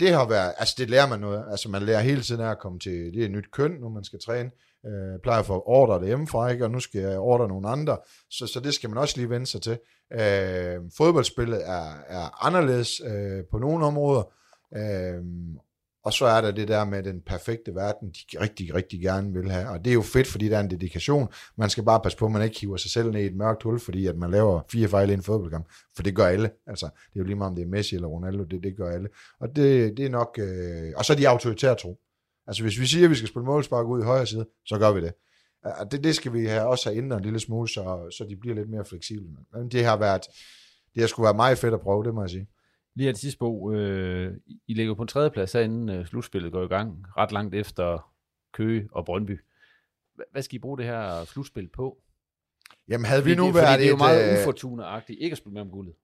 det har været, altså det lærer man noget, altså man lærer hele tiden at komme til, det er et nyt køn, nu man skal træne, øh, plejer at få ordre det hjemmefra, ikke? og nu skal jeg ordre nogle andre, så, så det skal man også lige vende sig til. Øh, fodboldspillet er, er anderledes øh, på nogle områder, øh, og så er der det der med den perfekte verden, de rigtig, rigtig gerne vil have. Og det er jo fedt, fordi der er en dedikation. Man skal bare passe på, at man ikke hiver sig selv ned i et mørkt hul, fordi at man laver fire fejl i en fodboldkamp. For det gør alle. Altså, det er jo lige meget, om det er Messi eller Ronaldo, det, det gør alle. Og det, det er nok... Øh... Og så er de autoritære tro. Altså, hvis vi siger, at vi skal spille målspark ud i højre side, så gør vi det. Og det, det skal vi have også have ændret en lille smule, så, så de bliver lidt mere fleksible. Men det har været... Det har skulle være meget fedt at prøve, det må jeg sige. Lige af det sidste bo, øh, I ligger på en tredjeplads, inden øh, slutspillet går i gang, ret langt efter Køge og Brøndby. Hvad skal I bruge det her slutspil på? Jamen havde vi fordi nu det, været det er jo et, meget øh, ufortuna-agtigt ikke at spille med om guldet.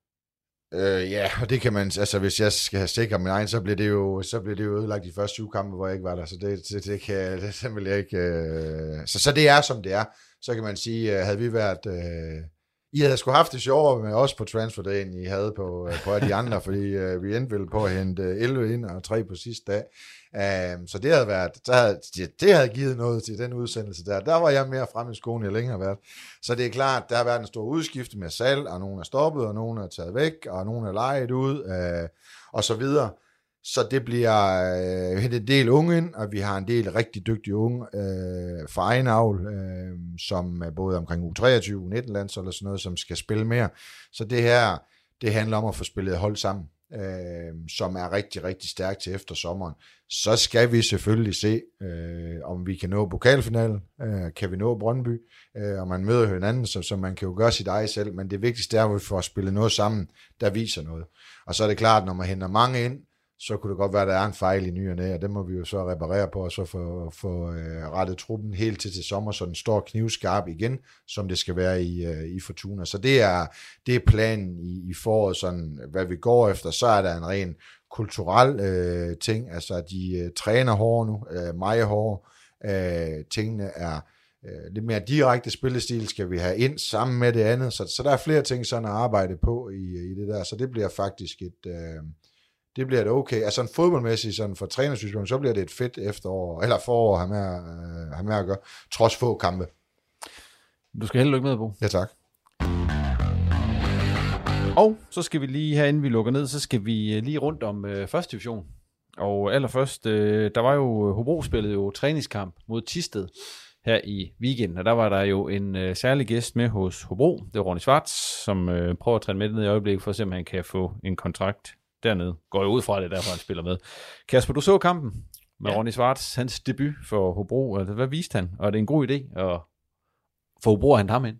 Øh, ja, og det kan man, altså hvis jeg skal have sikker min egen, så bliver det jo, så bliver det jo ødelagt de første syv kampe, hvor jeg ikke var der, så det, det, det kan det, det vil jeg ikke, øh, så, så det er som det er. Så kan man sige, øh, havde vi været, øh, i havde sgu haft det sjovere med os på transferdagen, I havde på, øh, på de andre, fordi øh, vi endte vel på at hente øh, 11 ind og 3 på sidste dag. Um, så det havde været, der havde, det, det havde givet noget til den udsendelse der. Der var jeg mere frem i skoen, jeg længere har været. Så det er klart, der har været en stor udskifte med salg, og nogen er stoppet, og nogen er taget væk, og nogen er lejet ud, uh, og så videre. Så det bliver øh, hentet en del unge ind, og vi har en del rigtig dygtige unge øh, fra egen avl, øh, som er både omkring U23, U19-lands eller sådan noget, som skal spille mere. Så det her, det handler om at få spillet hold sammen, øh, som er rigtig, rigtig stærkt til efter sommeren. Så skal vi selvfølgelig se, øh, om vi kan nå pokalfinalen, øh, kan vi nå Brøndby, øh, og man møder hinanden, så, så man kan jo gøre sit eget selv, men det vigtigste er, at vi får spillet noget sammen, der viser noget. Og så er det klart, når man henter mange ind, så kunne det godt være, at der er en fejl i nyerne, og og det må vi jo så reparere på, og så få, få øh, rettet truppen helt til til sommer, så den står knivskarp igen, som det skal være i, øh, i Fortuna. Så det er, det er planen i, i foråret, sådan, hvad vi går efter. Så er der en ren kulturel øh, ting, altså de øh, træner hårdere nu, øh, meget hårdere. Øh, tingene er øh, lidt mere direkte spillestil, skal vi have ind sammen med det andet. Så, så der er flere ting sådan at arbejde på i, i det der, så det bliver faktisk et... Øh, det bliver et okay. Altså en fodboldmæssigt, sådan for trænersynspunkt, så bliver det et fedt efterår, eller forår at have med, øh, have med at gøre, trods få kampe. Du skal held og lykke med, Bo. Ja, tak. Og så skal vi lige, her inden vi lukker ned, så skal vi øh, lige rundt om øh, første division. Og allerførst, øh, der var jo, Hobro spillede jo træningskamp mod Tisted her i weekenden, og der var der jo en øh, særlig gæst med hos Hobro, det var Ronny Schwartz, som øh, prøver at træne med ned i øjeblikket, for at se, om han kan få en kontrakt dernede. Går jo ud fra det, derfor han spiller med. Kasper, du så kampen med ja. Ronny Schwartz, hans debut for Hobro. Altså, hvad viste han? Og er det en god idé at få Hobro hente ham ind?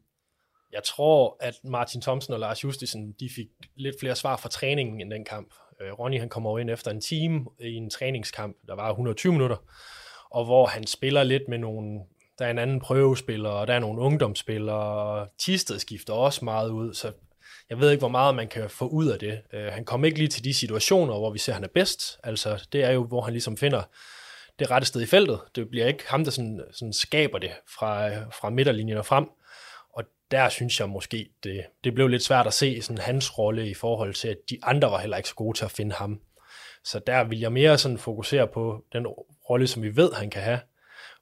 Jeg tror, at Martin Thomsen og Lars Justisen, de fik lidt flere svar fra træningen end den kamp. Øh, Ronny han kommer ind efter en time i en træningskamp, der var 120 minutter, og hvor han spiller lidt med nogle, der er en anden prøvespiller, og der er nogle ungdomsspillere, og Tisted skifter også meget ud, så jeg ved ikke, hvor meget man kan få ud af det. Øh, han kommer ikke lige til de situationer, hvor vi ser, at han er bedst. Altså, det er jo, hvor han ligesom finder det rette sted i feltet. Det bliver ikke ham, der sådan, sådan skaber det fra, fra midterlinjen og frem. Og der synes jeg måske, det, det blev lidt svært at se sådan hans rolle i forhold til, at de andre var heller ikke så gode til at finde ham. Så der vil jeg mere sådan fokusere på den rolle, som vi ved, han kan have,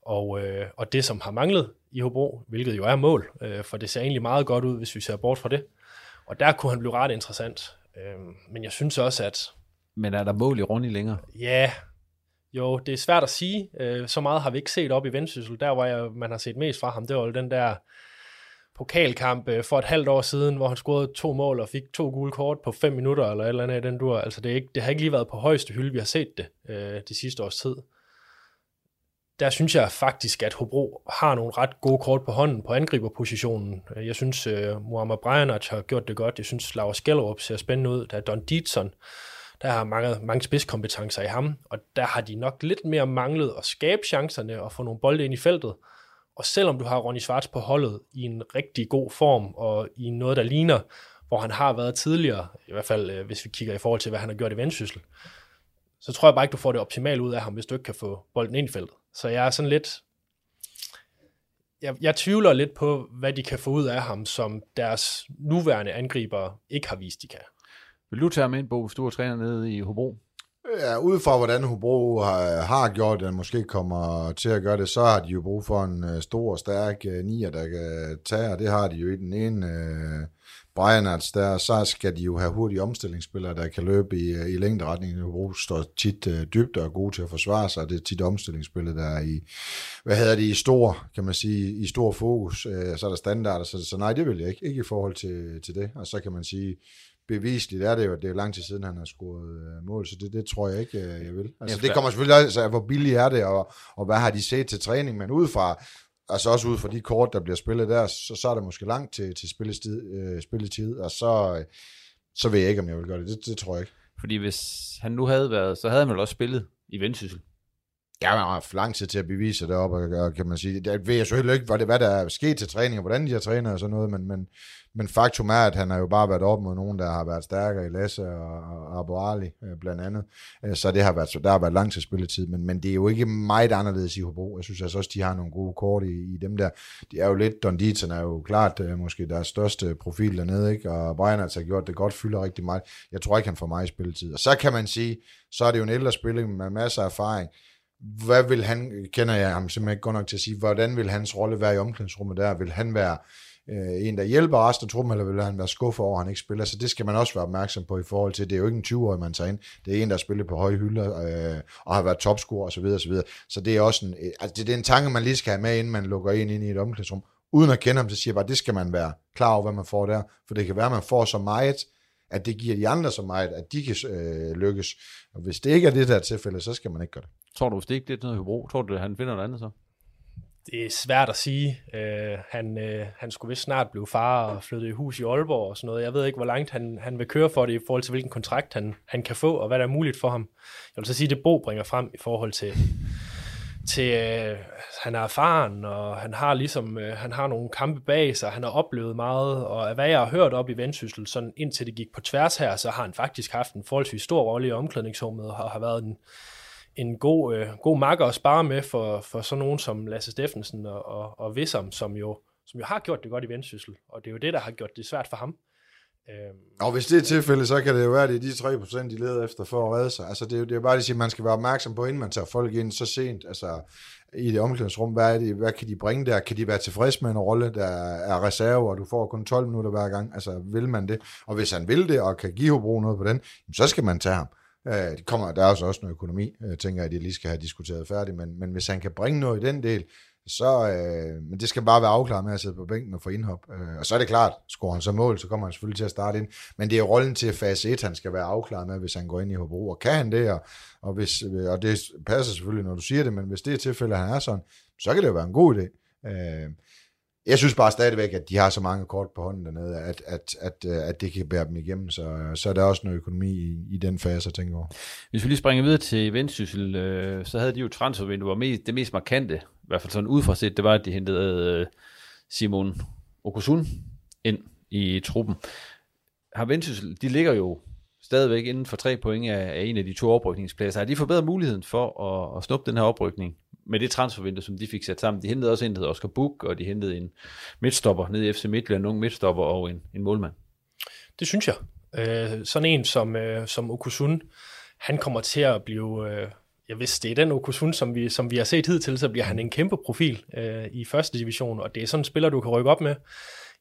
og, øh, og det, som har manglet i Hobro, hvilket jo er mål, øh, for det ser egentlig meget godt ud, hvis vi ser bort fra det. Og der kunne han blive ret interessant. Øhm, men jeg synes også, at... Men er der mål i Ronny længere? Ja, jo, det er svært at sige. Øh, så meget har vi ikke set op i Vendsyssel. Der, hvor jeg, man har set mest fra ham, det var jo den der pokalkamp øh, for et halvt år siden, hvor han scorede to mål og fik to gule kort på fem minutter, eller et eller andet i den dur. Altså, det, er ikke, det har ikke lige været på højeste hylde, vi har set det øh, de sidste års tid der synes jeg faktisk, at Hobro har nogle ret gode kort på hånden på angriberpositionen. Jeg synes, uh, Muammar Brejanac har gjort det godt. Jeg synes, Laura Skellerup ser spændende ud. Der er Don Dietzson, der har mange, mange spidskompetencer i ham, og der har de nok lidt mere manglet at skabe chancerne og få nogle bolde ind i feltet. Og selvom du har Ronny Schwartz på holdet i en rigtig god form, og i noget, der ligner, hvor han har været tidligere, i hvert fald øh, hvis vi kigger i forhold til, hvad han har gjort i Vendsyssel, så tror jeg bare ikke, du får det optimale ud af ham, hvis du ikke kan få bolden ind i feltet. Så jeg er sådan lidt... Jeg, jeg tvivler lidt på, hvad de kan få ud af ham, som deres nuværende angriber ikke har vist, de kan. Vil du tage ham ind, Bo, hvis du er træner nede i Hobro? Ja, ud fra hvordan Hobro har, har gjort det, måske kommer til at gøre det, så har de jo brug for en uh, stor og stærk uh, nier, der kan tage, og det har de jo i den ene Brianards der, så skal de jo have hurtige omstillingsspillere, der kan løbe i, i længderetningen. Hobro står tit uh, dybt og er gode til at forsvare sig, det er tit omstillingsspillere, der er i, hvad hedder det, i stor, kan man sige, i stor fokus, uh, så er der standarder, så, så nej, det vil jeg ikke, ikke i forhold til, til det, og så kan man sige, bevisligt er det jo, at det er lang tid siden, han har scoret øh, mål, så det, det tror jeg ikke, øh, jeg vil. Altså, det kommer selvfølgelig også af, hvor billigt er det, og, og hvad har de set til træning, men ud fra, altså også ud fra de kort, der bliver spillet der, så, så er det måske langt til, til spilletid, øh, spilletid, og så, øh, så ved jeg ikke, om jeg vil gøre det. det. Det tror jeg ikke. Fordi hvis han nu havde været, så havde han vel også spillet i Vendsyssel. Ja, man har haft lang tid til at bevise det op, og, kan man sige. Det ved jeg selvfølgelig ikke, hvad, det, hvad der er sket til træning, og hvordan de har trænet og sådan noget, men, men, men faktum er, at han har jo bare været op mod nogen, der har været stærkere i Lasse og, og Abu Ali, øh, blandt andet. Øh, så det har været, der har været lang tid, spilletid, men, men det er jo ikke meget anderledes i Hobro. Jeg synes altså også, de har nogle gode kort i, i dem der. Det er jo lidt, Don Dietzen er jo klart øh, måske deres største profil dernede, ikke? og Brian altså har gjort det godt, fylder rigtig meget. Jeg tror ikke, han får meget spilletid. Og så kan man sige, så er det jo en ældre spiller med masser af erfaring hvad vil han, kender jeg ham simpelthen ikke godt nok til at sige, hvordan vil hans rolle være i omklædningsrummet der? Vil han være øh, en, der hjælper resten af truppen, eller vil han være skuffet over, at han ikke spiller? Så det skal man også være opmærksom på i forhold til, det er jo ikke en 20-årig, man tager ind. Det er en, der spiller på høje hylder, øh, og har været topscorer osv. osv. Så så det er også en, øh, altså det er en tanke, man lige skal have med, inden man lukker en ind i et omklædningsrum. Uden at kende ham, så siger jeg bare, det skal man være klar over, hvad man får der. For det kan være, at man får så meget, at det giver de andre så meget, at de kan øh, lykkes. Og hvis det ikke er det der tilfælde, så skal man ikke gøre det. Tror du, hvis det ikke er noget Hobro, tror du, at han finder noget andet så? Det er svært at sige. Øh, han, øh, han skulle vist snart blive far og flytte i hus i Aalborg og sådan noget. Jeg ved ikke, hvor langt han, han vil køre for det i forhold til, hvilken kontrakt han, han kan få, og hvad der er muligt for ham. Jeg vil så sige, at det Bo bringer frem i forhold til, til øh, han er erfaren, og han har ligesom, øh, han har nogle kampe bag sig, han har oplevet meget, og hvad jeg har hørt op i Vendsyssel, sådan indtil det gik på tværs her, så har han faktisk haft en forholdsvis stor rolle i omklædningsrummet, og har været en, en god, øh, god makker at spare med for, for sådan nogen som Lasse Steffensen og, og, og Vissam, som jo, som jo har gjort det godt i Vendsyssel, og det er jo det, der har gjort det svært for ham. Øhm, og hvis det er tilfældet, så kan det jo være, at det er de 3%, de leder efter for at redde sig. Altså det er, det er bare det at man skal være opmærksom på, inden man tager folk ind så sent, altså i det omklædningsrum, hvad, er det, hvad kan de bringe der? Kan de være tilfredse med en rolle, der er reserve, og du får kun 12 minutter hver gang? Altså vil man det? Og hvis han vil det, og kan give Hobro noget på den, så skal man tage ham. Øh, det kommer, der er altså også noget økonomi, jeg tænker jeg, at de lige skal have diskuteret færdigt, men, men hvis han kan bringe noget i den del, så, øh, men det skal bare være afklaret med at sidde på bænken og få indhop. Øh, og så er det klart, scorer han så mål, så kommer han selvfølgelig til at starte ind. Men det er rollen til fase 1, han skal være afklaret med, hvis han går ind i Hobro. Og kan han det, og, og, hvis, øh, og det passer selvfølgelig, når du siger det, men hvis det er tilfældet, at han er sådan, så kan det jo være en god idé. Øh, jeg synes bare stadigvæk, at de har så mange kort på hånden dernede, at, at, at, øh, at det kan bære dem igennem, så, øh, så er der også noget økonomi i, i den fase, jeg tænker over. Hvis vi lige springer videre til Vendsyssel, øh, så havde de jo transfervinduer, mest, det mest markante, i hvert fald sådan udefra set, det var, at de hentede øh, Simon Okusun ind i truppen. Har Vendsyssel, de ligger jo stadigvæk inden for tre point af, af en af de to oprykningspladser. Har de forbedret muligheden for at, at snuppe den her oprykning med det transfervindue, som de fik sat sammen. De hentede også en, der hedder Oscar Buk, og de hentede en midtstopper ned i FC Midtjylland, en ung midtstopper og en, en målmand. Det synes jeg. Øh, sådan en som, øh, som Okusun, han kommer til at blive... Øh, jeg hvis det er den Okusun, som vi, som vi har set hidtil, så bliver han en kæmpe profil øh, i første division, og det er sådan en spiller, du kan rykke op med.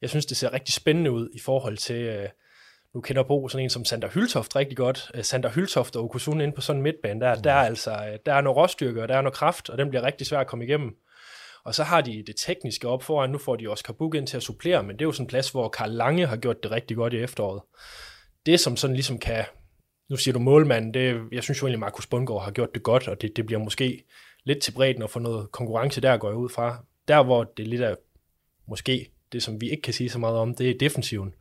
Jeg synes, det ser rigtig spændende ud i forhold til... Øh, nu kender Bo sådan en som Sander Hyltoft rigtig godt. Uh, Sander Hyltoft og Okusun ind på sådan en midtbane, der, mm. der, er altså, øh, der er noget råstyrke, og der er noget kraft, og den bliver rigtig svær at komme igennem. Og så har de det tekniske op foran, nu får de også Kabuk ind til at supplere, men det er jo sådan en plads, hvor Karl Lange har gjort det rigtig godt i efteråret. Det som sådan ligesom kan, nu siger du målmanden, det, jeg synes jo egentlig, Markus Bundgaard har gjort det godt, og det, det bliver måske lidt til bredden at få noget konkurrence der, går jeg ud fra. Der hvor det lidt er, måske det som vi ikke kan sige så meget om, det er defensiven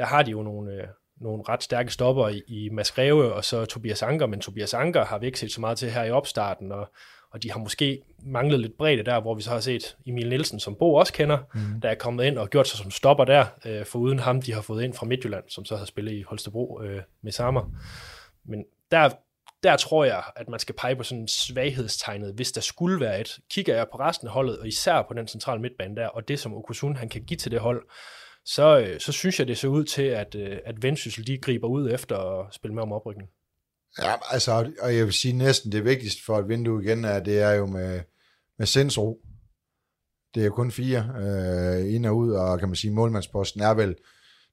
der har de jo nogle, øh, nogle ret stærke stopper i, i Mads Greve og så Tobias Anker, men Tobias Anker har vi ikke set så meget til her i opstarten, og, og de har måske manglet lidt bredde der, hvor vi så har set Emil Nielsen, som Bo også kender, mm. der er kommet ind og gjort sig som stopper der, øh, for uden ham, de har fået ind fra Midtjylland, som så har spillet i Holstebro øh, med Sammer. Men der, der tror jeg, at man skal pege på sådan svaghedstegnet, hvis der skulle være et. Kigger jeg på resten af holdet, og især på den centrale midtbane der, og det som Okusun han kan give til det hold, så, øh, så synes jeg, det ser ud til, at, øh, at Vendsyssel de griber ud efter at spille med om oprykning. Ja, altså, og jeg vil sige næsten det vigtigste for et vindue igen, er, det er jo med, med sindsro. Det er jo kun fire øh, ind og ud, og kan man sige, målmandsposten er vel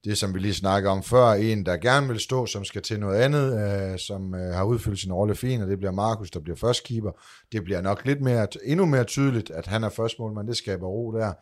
det, som vi lige snakker om før, en, der gerne vil stå, som skal til noget andet, øh, som øh, har udfyldt sin rolle fint, og det bliver Markus, der bliver førstkeeper. Det bliver nok lidt mere, endnu mere tydeligt, at han er førstmålmand, det skaber ro der.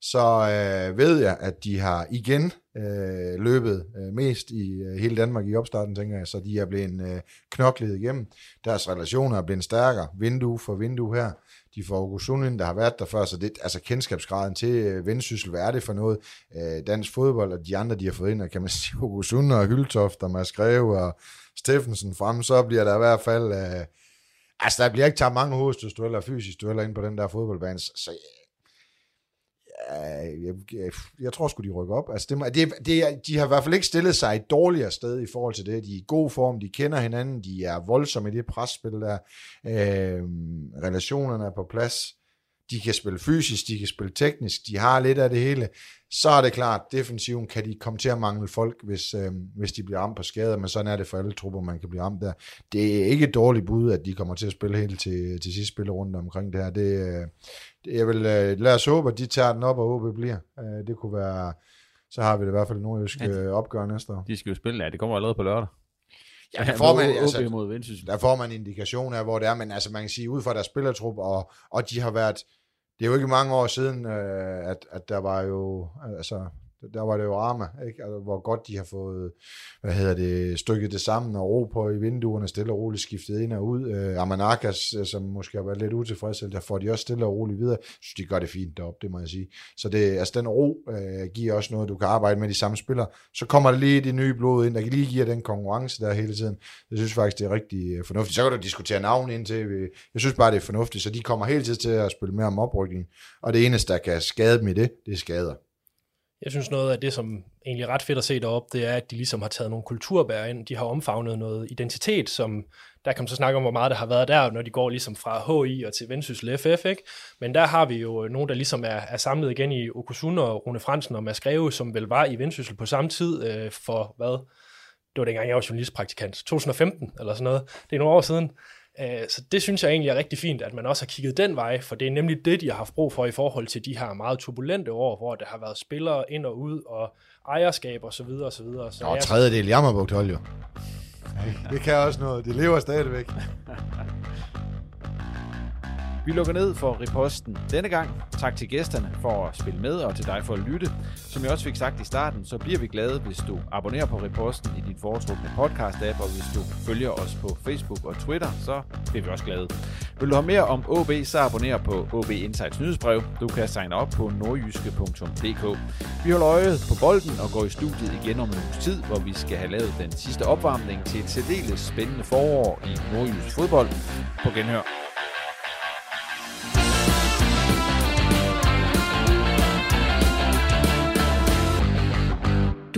Så øh, ved jeg, at de har igen øh, løbet øh, mest i øh, hele Danmark i opstarten, tænker jeg, så de er blevet øh, knoklet igennem. Deres relationer er blevet stærkere, vindue for vindue her. De får August der har været der før, så det, altså kendskabsgraden til øh, vendsyssel, hvad er det for noget? Øh, dansk fodbold og de andre, de har fået ind, og kan man sige August og Hyltoft og Mads Greve og Steffensen frem, så bliver der i hvert fald... Øh, altså, der bliver ikke taget mange hovedstødsdueller og fysisk dueller ind på den der fodboldbane, så jeg, jeg, jeg tror sgu, de rykker op. Altså, det, det, det, de har i hvert fald ikke stillet sig et dårligere sted i forhold til det. De er i god form, de kender hinanden, de er voldsomme i det presspil der. Øh, relationerne er på plads. De kan spille fysisk, de kan spille teknisk, de har lidt af det hele. Så er det klart, defensiven kan de komme til at mangle folk, hvis, øh, hvis de bliver ramt på skader, men sådan er det for alle trupper, man kan blive ramt der. Det er ikke et dårligt bud, at de kommer til at spille helt til, til sidste spil rundt omkring det her. Det, øh, jeg vil øh, lad os håbe, at de tager den op, og OB bliver. Øh, det kunne være, så har vi det i hvert fald nordjysk øh, opgør næste år. De skal jo spille, ja, det kommer allerede på lørdag. Ja, der får, man, altså, der får man indikation af, hvor det er, men altså man kan sige, ud fra deres spillertrup, og, og de har været, det er jo ikke mange år siden, øh, at, at der var jo, altså der var det jo Arma, ikke? Altså, hvor godt de har fået, hvad hedder det, stykket det sammen og ro på i vinduerne, stille og roligt skiftet ind og ud. Øh, Amanakas, øh, som måske har været lidt utilfreds, der får de også stille og roligt videre. Jeg synes, de gør det fint deroppe, det må jeg sige. Så det, altså, den ro øh, giver også noget, du kan arbejde med de samme spillere. Så kommer der lige det nye blod ind, der kan lige give den konkurrence der hele tiden. Jeg synes faktisk, det er rigtig øh, fornuftigt. Så kan du diskutere navn ind til. Øh, jeg synes bare, det er fornuftigt, så de kommer hele tiden til at spille mere om oprykning. Og det eneste, der kan skade dem i det, det er skader. Jeg synes noget af det, som egentlig er ret fedt at se deroppe, det er, at de ligesom har taget nogle kulturbær ind. De har omfavnet noget identitet, som der kan man så snakke om, hvor meget der har været der, når de går ligesom fra HI og til Vendsyssel FF, ikke? Men der har vi jo nogen, der ligesom er, er samlet igen i Okusun og Rune Fransen og Mads Greve, som vel var i Vendsyssel på samme tid øh, for, hvad? Det var dengang, jeg var journalistpraktikant. 2015 eller sådan noget. Det er nogle år siden. Øh, så det synes jeg egentlig er rigtig fint, at man også har kigget den vej, for det er nemlig det, de har haft brug for i forhold til de her meget turbulente år, hvor der har været spillere ind og ud, og ejerskab og så videre og så videre. Så Nå, jeg... tredjedel jammerbugt hold jo. Det kan også noget. De lever stadigvæk. Vi lukker ned for reposten denne gang. Tak til gæsterne for at spille med, og til dig for at lytte. Som jeg også fik sagt i starten, så bliver vi glade, hvis du abonnerer på reposten i din foretrukne podcast-app, og hvis du følger os på Facebook og Twitter, så bliver vi også glade. Vil du have mere om OB, så abonner på OB Insights nyhedsbrev. Du kan signe op på nordjyske.dk. Vi holder øje på bolden og går i studiet igen om en uges tid, hvor vi skal have lavet den sidste opvarmning til et særdeles spændende forår i nordjysk fodbold. På genhør.